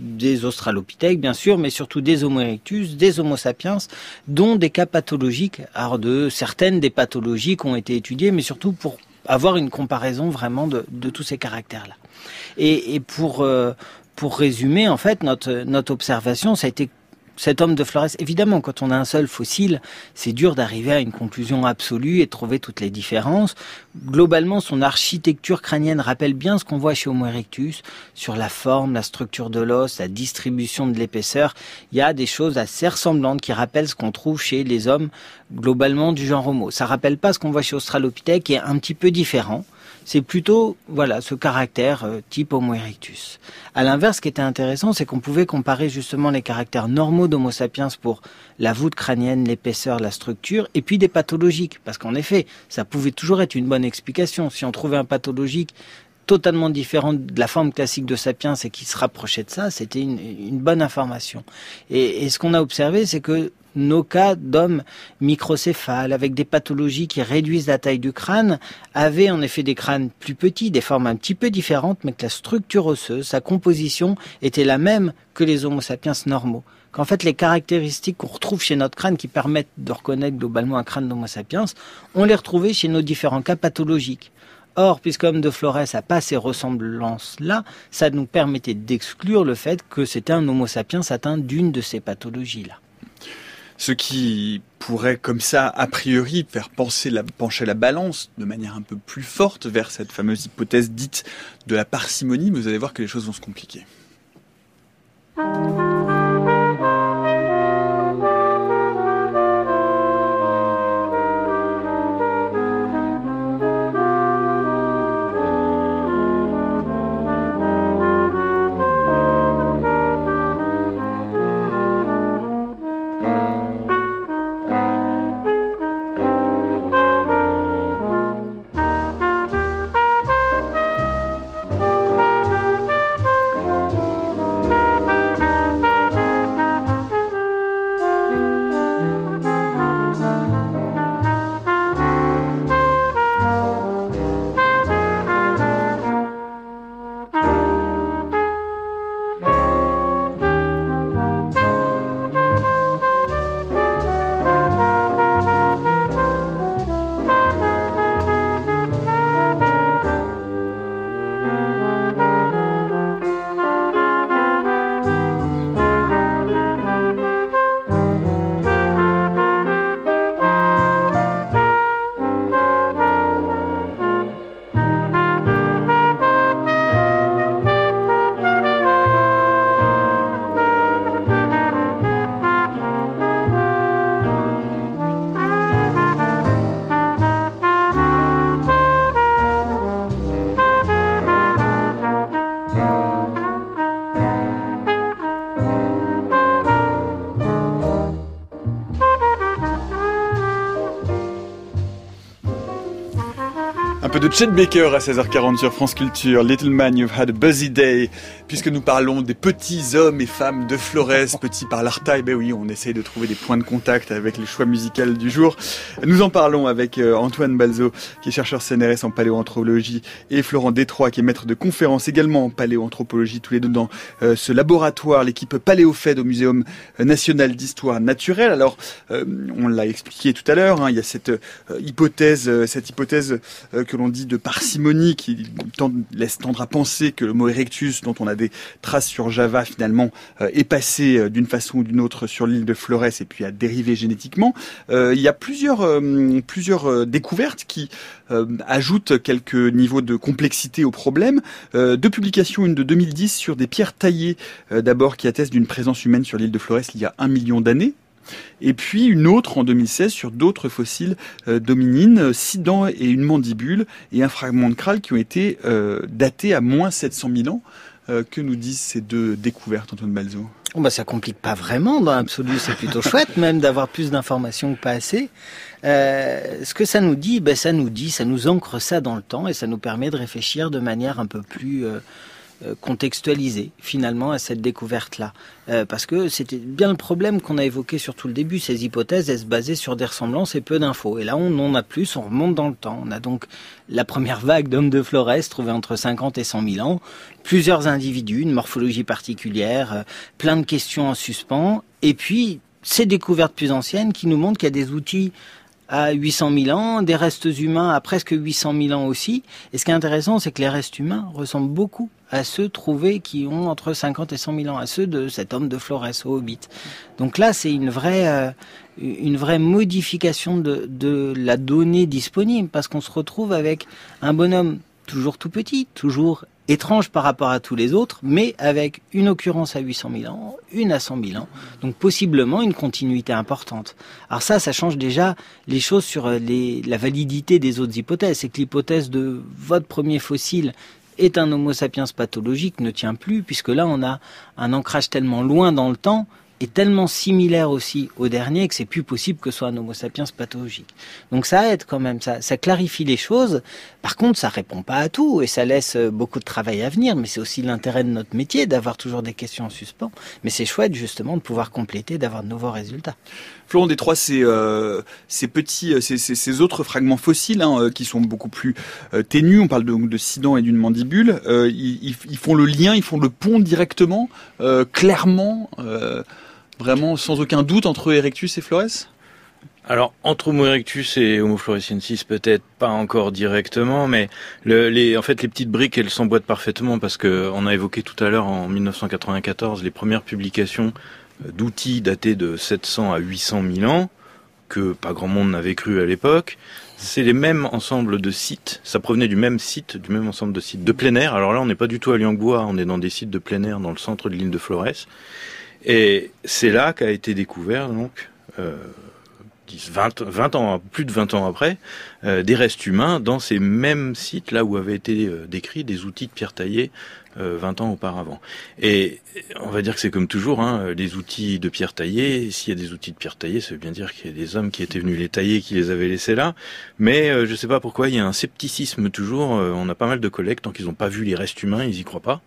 des australopithèques bien sûr, mais surtout des Homo erectus, des Homo sapiens, dont des cas pathologiques, alors de certaines des pathologies qui ont été étudiées, mais surtout pour avoir une comparaison vraiment de, tous ces caractères-là. Et, pour euh, pour résumer, en fait, notre notre observation, ça a été cet homme de Flores, évidemment, quand on a un seul fossile, c'est dur d'arriver à une conclusion absolue et de trouver toutes les différences. Globalement, son architecture crânienne rappelle bien ce qu'on voit chez Homo erectus, sur la forme, la structure de l'os, la distribution de l'épaisseur. Il y a des choses assez ressemblantes qui rappellent ce qu'on trouve chez les hommes globalement du genre Homo. Ça rappelle pas ce qu'on voit chez Australopithèque, qui est un petit peu différent c'est plutôt voilà ce caractère euh, type Homo erectus. À l'inverse, ce qui était intéressant, c'est qu'on pouvait comparer justement les caractères normaux d'Homo sapiens pour la voûte crânienne, l'épaisseur, la structure, et puis des pathologiques, parce qu'en effet, ça pouvait toujours être une bonne explication. Si on trouvait un pathologique totalement différent de la forme classique de Sapiens et qui se rapprochait de ça, c'était une, bonne information. Et, et ce qu'on a observé, c'est que nos cas d'hommes microcéphales avec des pathologies qui réduisent la taille du crâne avaient en effet des crânes plus petits, des formes un petit peu différentes, mais que la structure osseuse, sa composition était la même que les Homo sapiens normaux. Qu'en fait, les caractéristiques qu'on retrouve chez notre crâne qui permettent de reconnaître globalement un crâne d'Homo sapiens, on les retrouvait chez nos différents cas pathologiques. Or, puisque Homme de Flores n'a pas ces ressemblances-là, ça nous permettait d'exclure le fait que c'était un Homo sapiens atteint d'une de ces pathologies-là ce qui pourrait comme ça, a priori, faire pencher la balance de manière un peu plus forte vers cette fameuse hypothèse dite de la parcimonie, mais vous allez voir que les choses vont se compliquer. De Chet Baker à 16h40 sur France Culture. Little man, you've had a busy day. Puisque nous parlons des petits hommes et femmes de Flores, petits par leur taille, ben oui, on essaye de trouver des points de contact avec les choix musicaux du jour. Nous en parlons avec euh, Antoine Balzo, qui est chercheur CNRS en paléoanthropologie, et Florent Détroit, qui est maître de conférence également en paléoanthropologie, tous les deux dans euh, ce laboratoire, l'équipe Paléofed au Muséum national d'histoire naturelle. Alors, euh, on l'a expliqué tout à l'heure, hein, il y a cette hypothèse, cette hypothèse que l'on dit de parcimonie qui laisse tendre à penser que le mot erectus, dont on a des traces sur Java, finalement, euh, est passé euh, d'une façon ou d'une autre sur l'île de Flores et puis a dérivé génétiquement. Euh, il y a plusieurs, découvertes qui ajoutent quelques niveaux de complexité au problème. deux publications, une de 2010 sur des pierres taillées, d'abord qui attestent d'une présence humaine sur l'île de Flores il y a un million d'années, et puis une autre en 2016 sur d'autres fossiles euh, dominines, six dents et une mandibule, et un fragment de crâne qui ont été euh, datés à moins 700 000 ans. Euh, que nous disent ces deux découvertes, Antoine Balzo oh bah Ça complique pas vraiment dans l'absolu, c'est plutôt chouette même d'avoir plus d'informations que pas assez. ce que ça nous dit, ben ça nous dit, ça nous ancre ça dans le temps et ça nous permet de réfléchir de manière un peu plus euh, contextualiser finalement à cette découverte-là. Euh, parce que c'était bien le problème qu'on a évoqué sur tout le début. Ces hypothèses, elles se basaient sur des ressemblances et peu d'infos. Et là, on en a plus, on remonte dans le temps. On a donc la première vague d'hommes de Flores trouvés entre 50 et 100 000 ans, plusieurs individus, une morphologie particulière, euh, plein de questions en suspens. Et puis, ces découvertes plus anciennes qui nous montrent qu'il y a des outils à 800 000 ans, des restes humains à presque 800 000 ans aussi. Et ce qui est intéressant, c'est que les restes humains ressemblent beaucoup à ceux trouvés qui ont entre 50 et 100 000 ans, à ceux de cet homme de Flores au Hobbit. Donc là, c'est une vraie, euh, une vraie modification de, de la donnée disponible, parce qu'on se retrouve avec un bonhomme toujours tout petit, toujours étrange par rapport à tous les autres, mais avec une occurrence à 800 000 ans, une à 100 000 ans, donc possiblement une continuité importante. Alors ça, ça change déjà les choses sur les, la validité des autres hypothèses. C'est que l'hypothèse de votre premier fossile est un Homo sapiens pathologique ne tient plus, puisque là on a un ancrage tellement loin dans le temps est tellement similaire aussi au dernier que c'est plus possible que ce soit un Homo sapiens pathologique. Donc ça aide quand même, ça, clarifie les choses. Par contre, ça répond pas à tout et ça laisse euh, beaucoup de travail à venir. Mais c'est aussi l'intérêt de notre métier d'avoir toujours des questions en suspens. Mais c'est chouette justement de pouvoir compléter, d'avoir de nouveaux résultats. Florent ces, euh, ces petits, euh, ces, autres fragments fossiles hein, qui sont beaucoup plus ténus, on parle de, de six dents et d'une mandibule, ils, font le lien, ils font le pont directement, clairement vraiment sans aucun doute entre Erectus et Flores? Alors, entre Homo erectus et Homo floresiensis, peut-être pas encore directement, mais le, les, en fait, les petites briques, elles s'emboîtent parfaitement parce que on a évoqué tout à l'heure en 1994 les premières publications euh, d'outils datés de 700 à 800 000 ans que pas grand monde n'avait cru à l'époque. C'est les mêmes ensembles de sites. Ça provenait du même site, du même ensemble de sites de plein air. Alors là, on n'est pas du tout à Liangbois, on est dans des sites de plein air dans le centre de l'île de Flores. Et c'est là qu'a été découvert donc euh, 20, 20 ans, plus de 20 ans après, euh, des restes humains dans ces mêmes sites là où avaient été euh, décrits des outils de pierre taillée 20 euh, ans auparavant. Et on va dire que c'est comme toujours, hein, les outils de pierre taillée, s'il y a des outils de pierre taillée, ça veut bien dire qu'il y a des hommes qui étaient venus les tailler, qui les avaient laissés là. Mais je ne sais pas pourquoi, il y a un scepticisme toujours. on a pas mal de collègues, tant qu'ils n'ont pas vu les restes humains, ils y croient pas.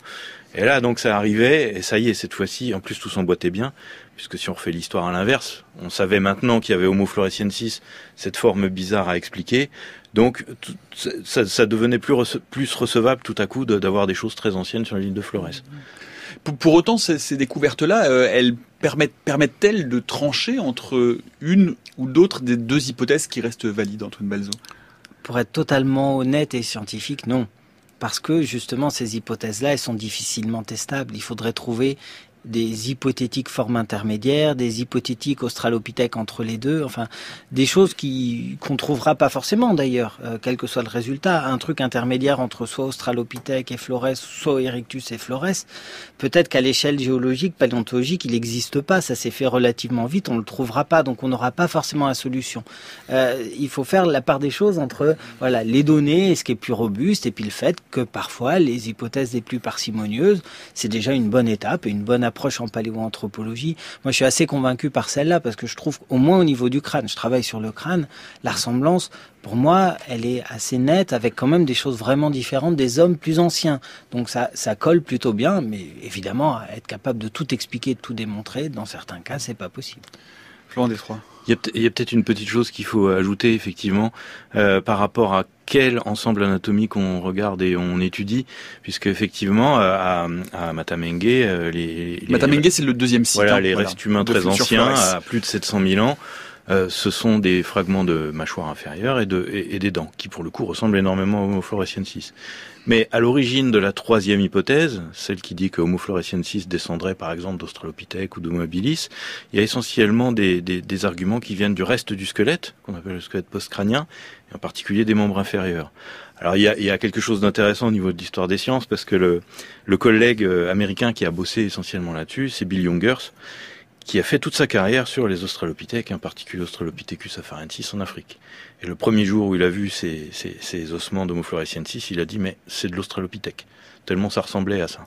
Et là, donc, ça arrivait, et ça y est, cette fois-ci, en plus, tout s'emboîtait bien, puisque si on refait l'histoire à l'inverse, on savait maintenant qu'il y avait Homo floresiensis, cette forme bizarre à expliquer, donc ça, ça devenait plus, plus recevable tout à coup d'avoir des choses très anciennes sur l'île de Flores. Pour, autant, ces, ces découvertes-là, euh, elles permettent, permettent-elles de trancher entre une ou d'autres des deux hypothèses qui restent valides, Antoine Balzo Pour être totalement honnête et scientifique, non parce que justement ces hypothèses-là, elles sont difficilement testables. Il faudrait trouver des hypothétiques formes intermédiaires, des hypothétiques australopithèques entre les deux, enfin des choses qui qu'on trouvera pas forcément d'ailleurs, euh, quel que soit le résultat, un truc intermédiaire entre soit australopithèque et Flores, soit Erectus et Flores. Peut-être qu'à l'échelle géologique, paléontologique, il n'existe pas, ça s'est fait relativement vite, on le trouvera pas, donc on n'aura pas forcément la solution. Euh, il faut faire la part des choses entre voilà les données et ce qui est plus robuste, et puis le fait que parfois les hypothèses les plus parcimonieuses, c'est déjà une bonne étape et une bonne approche en paléoanthropologie. Moi, je suis assez convaincu par celle-là parce que je trouve, au moins au niveau du crâne, je travaille sur le crâne, la ressemblance, pour moi, elle est assez nette avec quand même des choses vraiment différentes des hommes plus anciens. Donc ça, ça colle plutôt bien, mais évidemment, être capable de tout expliquer, de tout démontrer, dans certains cas, c'est pas possible. Détroit. Il y a peut-être une petite chose qu'il faut ajouter effectivement euh, par rapport à quel ensemble anatomique on regarde et on étudie, puisque effectivement euh, à, à Matamengue, euh, les, les Matamengue c'est le deuxième site. Voilà, hein, les restes humains très anciens, à plus de 700 000 ans. Euh, ce sont des fragments de mâchoire inférieure et, de, et, des dents, qui pour le coup ressemblent énormément à Homo floresiensis. Mais à l'origine de la troisième hypothèse, celle qui dit que Homo floresiensis descendrait par exemple d'Australopithèque ou d'Homo habilis, il y a essentiellement des, des, des, arguments qui viennent du reste du squelette, qu'on appelle le squelette postcrânien, et en particulier des membres inférieurs. Alors il y a, y a quelque chose d'intéressant au niveau de l'histoire des sciences, parce que le, le collègue euh, américain qui a bossé essentiellement là-dessus, c'est Bill Youngers, qui a fait toute sa carrière sur les australopithèques, en particulier Australopithecus afarensis en Afrique. Et le premier jour où il a vu ces, ces, ces ossements d'Homo floresiensis, il a dit mais c'est de l'australopithèque, tellement ça ressemblait à ça.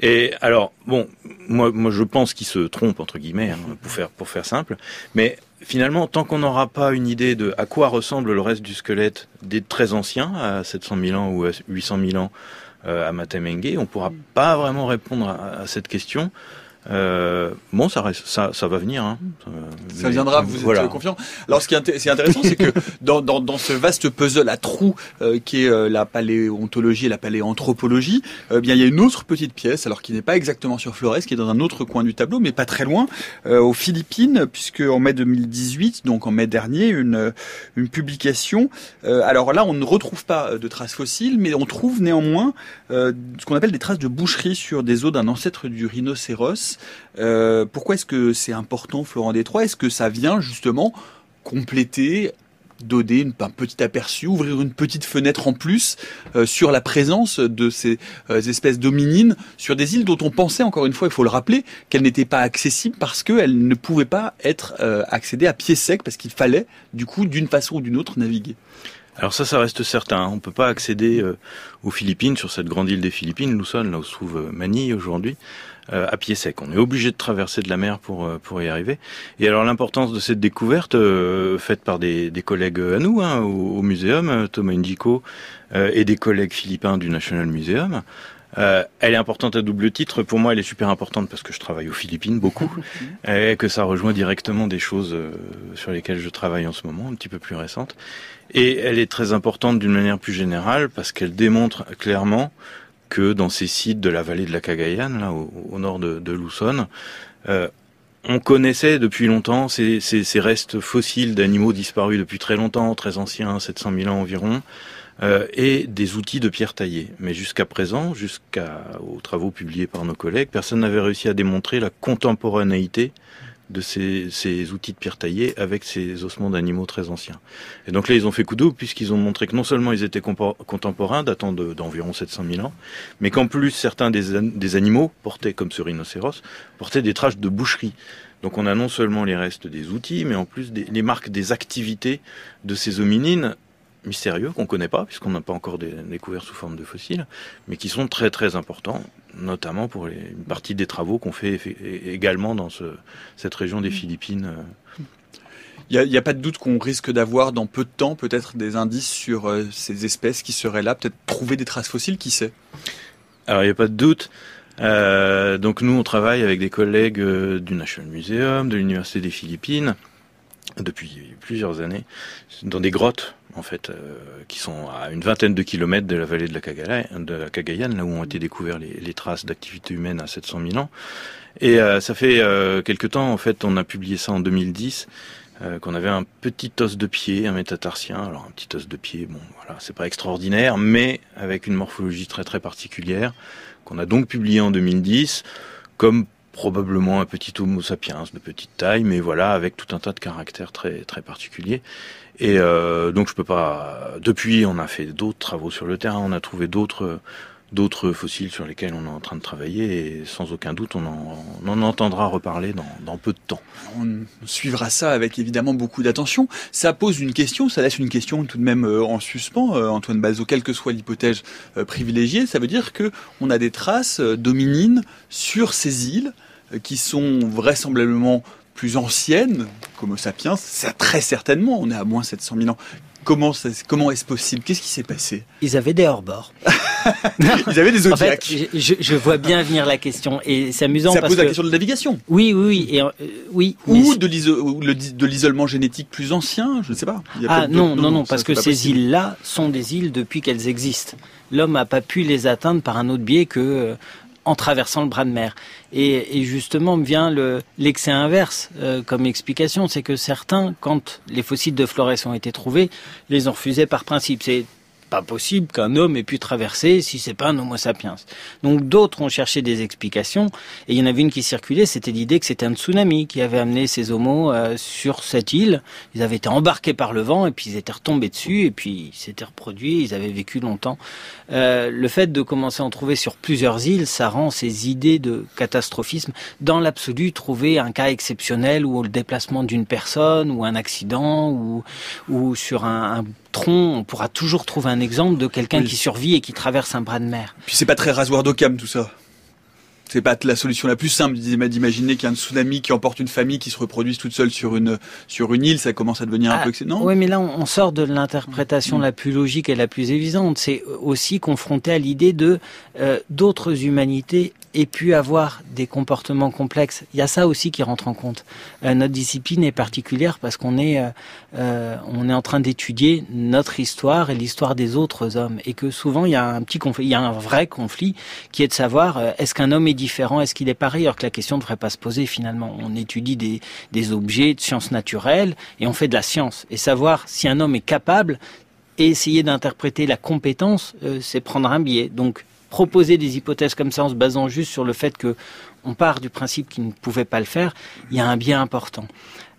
Et alors bon, moi, moi je pense qu'il se trompe entre guillemets hein, pour faire pour faire simple, mais finalement tant qu'on n'aura pas une idée de à quoi ressemble le reste du squelette des très anciens à 700 000 ans ou à 800 000 ans euh, à Matamengue, on pourra pas vraiment répondre à, à cette question. Euh, bon, ça, reste, ça, ça va venir. Hein. Ça viendra, vous voilà. êtes confiant. Alors, ce qui est intéressant, c'est que dans, dans, dans, ce vaste puzzle à trous euh, qui est euh, la paléontologie et la paléanthropologie, euh, bien il y a une autre petite pièce, alors qui n'est pas exactement sur Flores, qui est dans un autre coin du tableau, mais pas très loin, euh, aux Philippines, puisque en mai 2018, donc en mai dernier, une, une publication. Euh, alors là, on ne retrouve pas de traces fossiles, mais on trouve néanmoins ce qu'on appelle des traces de boucherie sur des os d'un ancêtre du rhinocéros. Euh, pourquoi est-ce que c'est important, Florent Détroit? Est-ce que ça vient justement compléter donner un petit aperçu, ouvrir une petite fenêtre en plus euh, sur la présence de ces euh, espèces dominines sur des îles dont on pensait, encore une fois, il faut le rappeler, qu'elles n'étaient pas accessibles parce qu'elles ne pouvaient pas être accédées à pied sec, parce qu'il fallait, du coup, d'une façon ou d'une autre, naviguer. Alors ça, ça reste certain. On peut pas accéder aux Philippines, sur cette grande île des Philippines, Luzon, là où se trouve Manille aujourd'hui, euh, à pied sec. On est obligé de traverser de la mer pour euh, pour y arriver. Et alors l'importance de cette découverte euh, faite par des, des, collègues à nous hein, au, au, muséum, Thomas Indico et des collègues philippins du National Museum. Euh, elle est importante à double titre. Pour moi, elle est super importante parce que je travaille aux Philippines beaucoup et que ça rejoint directement des choses sur lesquelles je travaille en ce moment, un petit peu plus récentes. Et elle est très importante d'une manière plus générale parce qu'elle démontre clairement que dans ces sites de la vallée de la Cagayan, là au, nord de, de euh, on connaissait depuis longtemps ces restes fossiles d'animaux disparus depuis très longtemps, très anciens, 700 000 ans environ, euh, et des outils de pierre taillée. Mais jusqu'à présent, jusqu'aux travaux publiés par nos collègues, personne n'avait réussi à démontrer la contemporanéité de ces, ces, outils de pierre taillée avec ces ossements d'animaux très anciens. Et donc là, ils ont fait coup double puisqu'ils ont montré que non seulement ils étaient contemporains, datant d'environ 700 000 ans, mais qu'en plus certains des, des, animaux portaient, comme ce rhinocéros, portaient des traces de boucherie. Donc on a non seulement les restes des outils, mais en plus les marques des activités de ces hominines mystérieux qu'on connaît pas puisqu'on n'a pas encore découvert sous forme de fossiles, mais qui sont très très importants, notamment pour les, une partie des travaux qu'on fait également dans ce, cette région des Philippines. Il n'y a, a, pas de doute qu'on risque d'avoir dans peu de temps peut-être des indices sur euh, ces espèces qui seraient là, peut-être trouver des traces fossiles, qui sait? Alors il n'y a pas de doute. Euh, donc nous on travaille avec des collègues euh, du National Museum, de l'Université des Philippines, depuis plusieurs années, dans des grottes en fait, euh, qui sont à une vingtaine de kilomètres de la vallée de la, Cagayan, de la Cagayan, là où ont été découvertes les, les, traces d'activité humaine à 700 000 ans. Et euh, ça fait euh, quelque temps, en fait, on a publié ça en 2010, euh, qu'on avait un petit os de pied, un métatarsien. Alors un petit os de pied, bon, voilà, c'est pas extraordinaire, mais avec une morphologie très très particulière, qu'on a donc publié en 2010, comme probablement un petit Homo sapiens de petite taille, mais voilà, avec tout un tas de caractères très très particuliers. Et euh, donc je peux pas. Depuis, on a fait d'autres travaux sur le terrain, on a trouvé d'autres d'autres fossiles sur lesquels on est en train de travailler et sans aucun doute on en, entendra reparler dans, peu de temps. On suivra ça avec évidemment beaucoup d'attention. Ça pose une question, ça laisse une question tout de même euh, en suspens, euh, Antoine Bazot, quelle que soit l'hypothèse euh, privilégiée. Ça veut dire que on a des traces dominines sur ces îles qui sont vraisemblablement plus anciennes qu'Homo sapiens, ça très certainement, on est à moins 700 000 ans. Comment, comment est-ce possible? Qu'est-ce qui s'est passé? Ils avaient des hors-bords. Ils avaient des zodiacs. En fait, je, je, vois bien venir la question et c'est amusant. Ça parce pose la que... question de la navigation. Oui, oui, oui. Et, euh, oui Ou de l'isolement génétique plus ancien, je ne sais pas. ah non, non, non, parce que ces îles-là sont des îles depuis qu'elles existent. L'homme n'a pas pu les atteindre par un autre biais que euh, en traversant le bras de mer. Et, justement me vient l'excès inverse euh, comme explication, c'est que certains, quand les fossiles de Flores ont été trouvés, les ont refusés par principe. C'est pas possible qu'un homme ait pu traverser si c'est pas un Homo sapiens. Donc d'autres ont cherché des explications et il y en avait une qui circulait, c'était l'idée que c'était un tsunami qui avait amené ces homos euh, sur cette île. Ils avaient été embarqués par le vent et puis ils étaient retombés dessus et puis ils s'étaient reproduits, ils avaient vécu longtemps. Euh, le fait de commencer à en trouver sur plusieurs îles, ça rend ces idées de catastrophisme dans l'absolu trouver un cas exceptionnel ou le déplacement d'une personne ou un accident ou, ou sur un, un tronc, on pourra toujours trouver un exemple de quelqu'un Oui. qui survit et qui traverse un bras de mer. Puis c'est pas très rasoir d'Occam tout ça. C'est pas la solution la plus simple d'imaginer qu'un tsunami qui emporte une famille qui se reproduise toute seule sur une sur une île, ça commence à devenir un Ah, peu non Oui, mais là, on on sort de l'interprétation Mm. la plus logique et la plus évidente. C'est aussi confronté à l'idée de euh, d'autres humanités aient pu avoir des comportements complexes. Il y a ça aussi qui rentre en compte. Euh, notre discipline est particulière parce qu'on est euh, euh, on est en train d'étudier notre histoire et l'histoire des autres hommes et que souvent il y a un petit conflit, il y a un vrai conflit qui est de savoir est-ce qu'un homme est différent, est-ce qu'il est pareil, alors que la question ne devrait pas se poser finalement. On étudie des, objets de sciences naturelles et on fait de la science. Et savoir si un homme est capable et essayer d'interpréter la compétence, c'est prendre un biais. Donc proposer des hypothèses comme ça en se basant juste sur le fait que on part du principe qu'il ne pouvait pas le faire, il y a un biais important.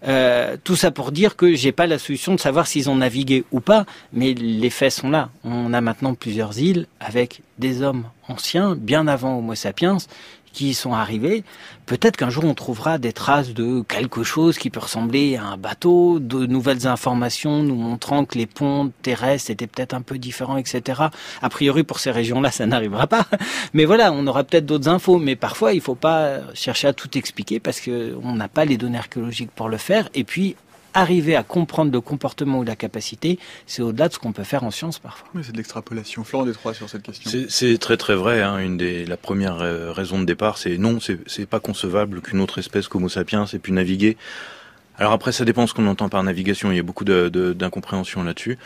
Euh, tout ça pour dire que j'ai pas la solution de savoir s'ils ont navigué ou pas, mais les faits sont là. On a maintenant plusieurs îles avec des hommes anciens, bien avant Homo sapiens, qui sont arrivés. Peut-être qu'un jour on trouvera des traces de quelque chose qui peut ressembler à un bateau, de nouvelles informations nous montrant que les ponts terrestres étaient peut-être un peu différents, etc. A priori pour ces régions-là, ça n'arrivera pas. Mais voilà, on aura peut-être d'autres infos. Mais parfois, il faut pas chercher à tout expliquer parce que on n'a pas les données archéologiques pour le faire. Et puis arriver à comprendre le comportement ou la capacité, c'est au-delà de ce qu'on peut faire en science parfois. Oui, c'est de l'extrapolation. Florent Détroit sur cette question. C'est- C'est très très vrai. Hein. Une des la première euh, raison de départ, c'est non, c'est c'est pas concevable qu'une autre espèce qu'Homo sapiens ait pu naviguer. Alors après, ça dépend ce qu'on entend par navigation. Il y a beaucoup d'incompréhension là-dessus.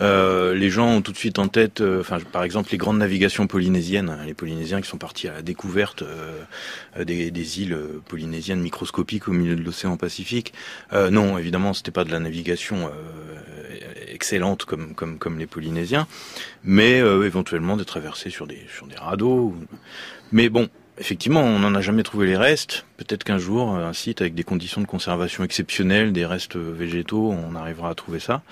Euh, les gens ont tout de suite en tête, euh, enfin, par exemple, les grandes navigations polynésiennes. hein, les Polynésiens qui sont partis à la découverte euh, des, des îles euh, polynésiennes microscopiques au milieu de l'océan Pacifique. Euh, non, évidemment, c'était pas de la navigation euh, excellente comme comme comme les Polynésiens, mais éventuellement des traversées sur des sur des radeaux. Mais bon, effectivement, on n'en a jamais trouvé les restes. Peut-être qu'un jour, un site avec des conditions de conservation exceptionnelles, des restes végétaux, on arrivera à trouver ça.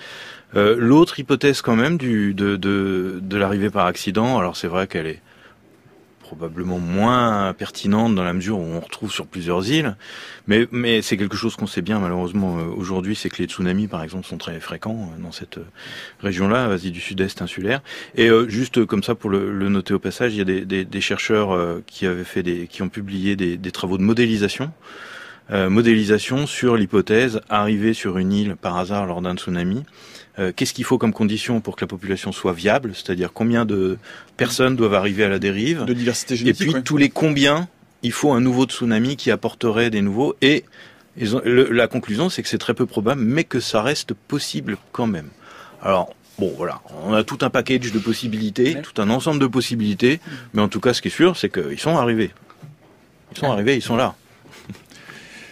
Euh, L'autre hypothèse quand même du, de, de, de l'arrivée par accident, alors c'est vrai qu'elle est probablement moins pertinente dans la mesure où on retrouve sur plusieurs îles, mais, mais c'est quelque chose qu'on sait bien malheureusement euh, aujourd'hui, c'est que les tsunamis par exemple sont très fréquents euh, dans cette euh, région-là, Asie du Sud-Est insulaire. Et euh, juste comme ça pour le, le noter au passage, il y a des, des, des chercheurs qui avaient fait des, qui ont publié des, des travaux de modélisation, euh, modélisation sur l'hypothèse arriver sur une île par hasard lors d'un tsunami. Euh, Qu'est-ce qu'il faut comme condition pour que la population soit viable, c'est-à-dire combien de personnes doivent arriver à la dérive, De diversité et génétique. puis ouais. tous les combien il faut un nouveau tsunami qui apporterait des nouveaux? Et ils ont- le- la conclusion c'est que c'est très peu probable mais que ça reste possible quand même. Alors bon voilà, on a tout un package de possibilités, Ouais. tout un ensemble de possibilités, mais en tout cas ce qui est sûr c'est qu'ils sont arrivés. Ils sont arrivés, ils sont là.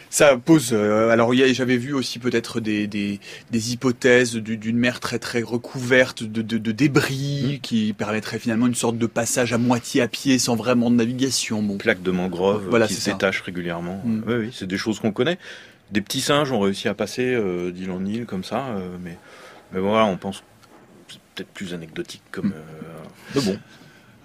Ça pose. euh, alors, j'avais vu aussi peut-être des, des, des hypothèses du- d'une mer très très recouverte de, de, de débris qui permettrait finalement une sorte de passage à moitié à pied sans vraiment de navigation. Bon, Plaques de mangrove Voilà, qui c'est ça. s'étachent régulièrement. Mm. Oui, oui, c'est des choses qu'on connaît. Des petits singes ont réussi à passer euh, d'île en île comme ça, euh, mais, mais voilà, on pense peut-être plus anecdotique comme. Mais bon.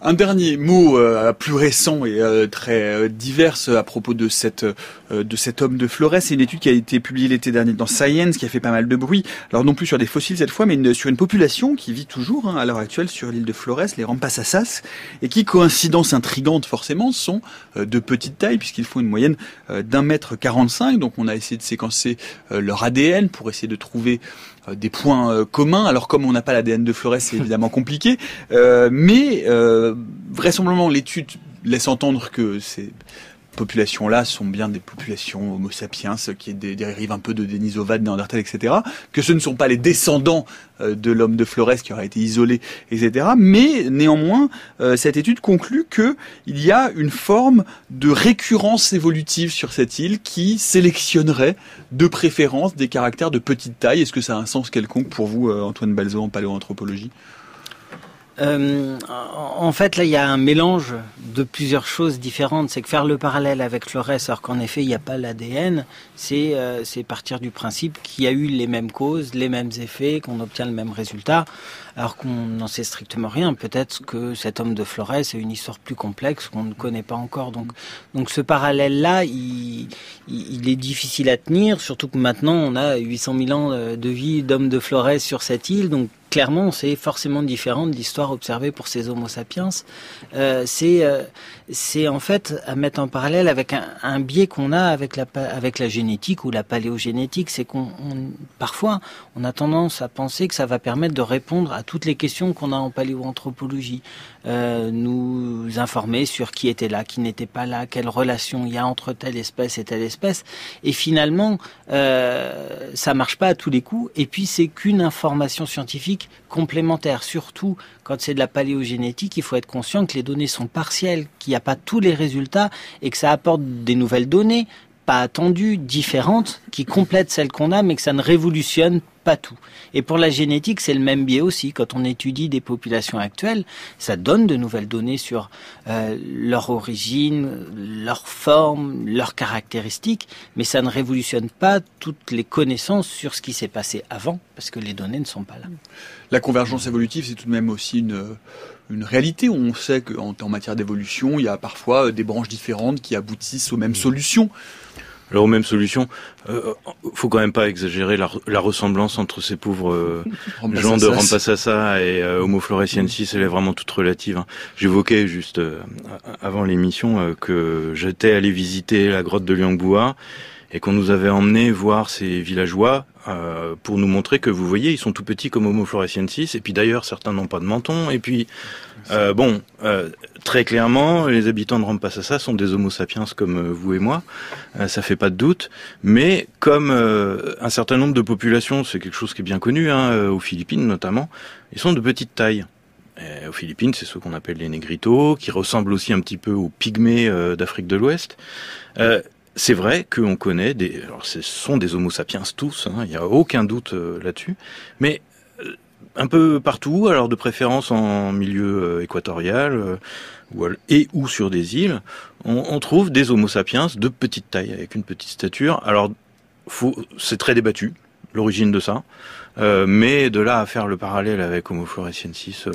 Un dernier mot euh, plus récent et euh, très euh, divers à propos de cette de cet homme de Flores. C'est une étude qui a été publiée l'été dernier dans Science, qui a fait pas mal de bruit. Alors non plus sur des fossiles cette fois, mais sur une population qui vit toujours hein, à l'heure actuelle sur l'île de Flores, les Rampasassas, et qui, coïncidence intrigante forcément, sont de petite taille puisqu'ils font une moyenne d'un mètre 45. Donc on a essayé de séquencer leur ADN pour essayer de trouver euh, des points euh, communs. Alors comme on n'a pas l'ADN de Flores, c'est évidemment compliqué, euh, mais vraisemblablement l'étude laisse entendre que c'est populations-là sont bien des populations Homo sapiens qui dérivent un peu de Denisova, de Néandertal, etc. Que ce ne sont pas les descendants euh, de l'homme de Flores qui aura été isolé, etc. Mais néanmoins, euh, cette étude conclut que il y a une forme de récurrence évolutive sur cette île qui sélectionnerait de préférence des caractères de petite taille. Est-ce que ça a un sens quelconque pour vous, euh, Antoine Balzo, en paléoanthropologie? Euh, en fait, là, il y a un mélange de plusieurs choses différentes. C'est que faire le parallèle avec Flores, alors qu'en effet, il n'y a pas l'ADN, c'est euh, partir du principe qu'il y a eu les mêmes causes, les mêmes effets, qu'on obtient le même résultat, alors qu'on n'en sait strictement rien. Peut-être que cet homme de Flores est une histoire plus complexe qu'on ne connaît pas encore. Donc, donc ce parallèle-là, il, il, est difficile à tenir, surtout que maintenant, on a 800 000 ans de vie d'homme de Flores sur cette île. Donc, clairement, c'est forcément différent de l'histoire observée pour ces Homo sapiens. Euh, c'est euh, c'est en fait à mettre en parallèle avec un, biais qu'on a avec la génétique ou la paléogénétique, c'est qu'on parfois on a tendance à penser que ça va permettre de répondre à toutes les questions qu'on a en paléoanthropologie, euh, nous informer sur qui était là, qui n'était pas là, quelle relation il y a entre telle espèce et telle espèce, et finalement euh, ça marche pas à tous les coups, et puis c'est qu'une information scientifique complémentaires. Surtout quand c'est de la paléogénétique, il faut être conscient que les données sont partielles, qu'il n'y a pas tous les résultats et que ça apporte des nouvelles données pas attendues, différentes, qui complètent celles qu'on a, mais que ça ne révolutionne pas tout. Et pour la génétique, c'est le même biais aussi. Quand on étudie des populations actuelles, ça donne de nouvelles données sur euh, leur origine, leur forme, leurs caractéristiques, mais ça ne révolutionne pas toutes les connaissances sur ce qui s'est passé avant, parce que les données ne sont pas là. La convergence évolutive, c'est tout de même aussi une une réalité on sait qu'en en matière d'évolution, il y a parfois des branches différentes qui aboutissent aux mêmes solutions. Alors aux mêmes solutions, euh, faut quand même pas exagérer la, la ressemblance entre ces pauvres euh, gens de Rampasasa et euh, Homo floresiensis, elle est vraiment toute relative. Hein. J'évoquais juste euh, avant l'émission euh, que j'étais allé visiter la grotte de Liangboua et qu'on nous avait emmené voir ces villageois euh, pour nous montrer que vous voyez, ils sont tout petits comme Homo floresiensis, et puis d'ailleurs certains n'ont pas de menton, et puis euh, bon, euh, très clairement, les habitants de Rampasasa sont des Homo sapiens comme euh, vous et moi, euh, ça fait pas de doute, mais comme un certain nombre de populations, c'est quelque chose qui est bien connu, hein, aux Philippines notamment, ils sont de petite taille. aux Philippines, c'est ceux qu'on appelle les négritos, qui ressemblent aussi un petit peu aux pygmées d'Afrique de l'Ouest. Euh, c'est vrai qu'on connaît des, alors ce sont des Homo sapiens tous, hein, il n'y a aucun doute euh, là-dessus, mais euh, un peu partout, alors de préférence en milieu euh, équatorial ou, et ou sur des îles, on, on, trouve des Homo sapiens de petite taille, avec une petite stature. Alors, c'est très débattu l'origine de ça, mais de là à faire le parallèle avec Homo floresiensis,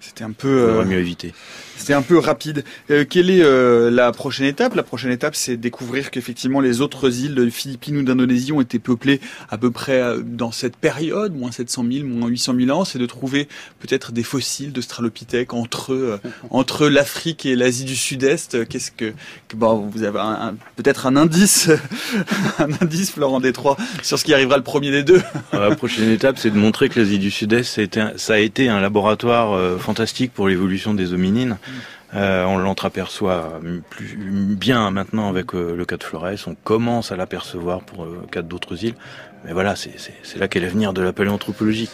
c'était un peu mieux éviter. C'était un peu rapide. Euh, quelle est euh, la prochaine étape? La prochaine étape, c'est découvrir qu'effectivement les autres îles de Philippines ou d'Indonésie ont été peuplées à peu près euh, dans cette période, moins 700 000, moins 800 000 ans. C'est de trouver peut-être des fossiles de Stralopithèque entre euh, entre l'Afrique et l'Asie du Sud-Est. Qu'est-ce que, que bon, vous avez peut-être un indice, un indice, Florent Détroit, sur ce qui arrivera le premier des deux? la prochaine étape, c'est de montrer que l'Asie du Sud-Est, ça a été un laboratoire fantastique pour l'évolution des hominines. Euh, on l'entreaperçoit plus bien maintenant avec euh, le cas de Flores. On commence à l'apercevoir pour le cas d'autres îles. Mais voilà, c'est là qu'est l'avenir de la paléanthropologie.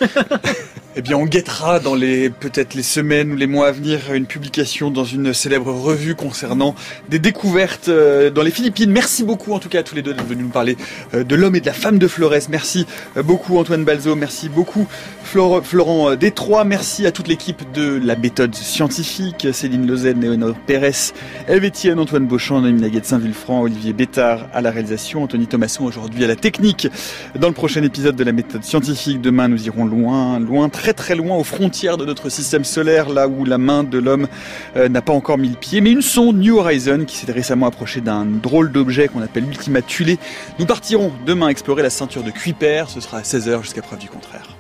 eh bien, on guettera dans les peut-être les semaines ou les mois à venir une publication dans une célèbre revue concernant des découvertes euh, dans les Philippines. Merci beaucoup en tout cas à tous les deux d'être venus nous parler euh, de l'homme et de la femme de Flores. Merci euh, beaucoup Antoine Balzo, merci beaucoup Florent Détroit, merci à toute l'équipe de la méthode scientifique, Céline Lozen, Léonore Pérez, Helvétienne, Antoine Beauchamp, Naïm Naguet de Saint-Vulfranc, Olivier Bétard à la réalisation, Anthony Thomasson aujourd'hui à la technique. Dans le prochain épisode de la méthode scientifique, demain nous irons loin, loin, très très loin aux frontières de notre système solaire, là où la main de l'homme euh, n'a pas encore mis le pied. Mais une sonde New Horizon qui s'est récemment approchée d'un drôle d'objet qu'on appelle l'Ultima Thule. Nous partirons demain explorer la ceinture de Kuiper, ce sera à 16h jusqu'à preuve du contraire.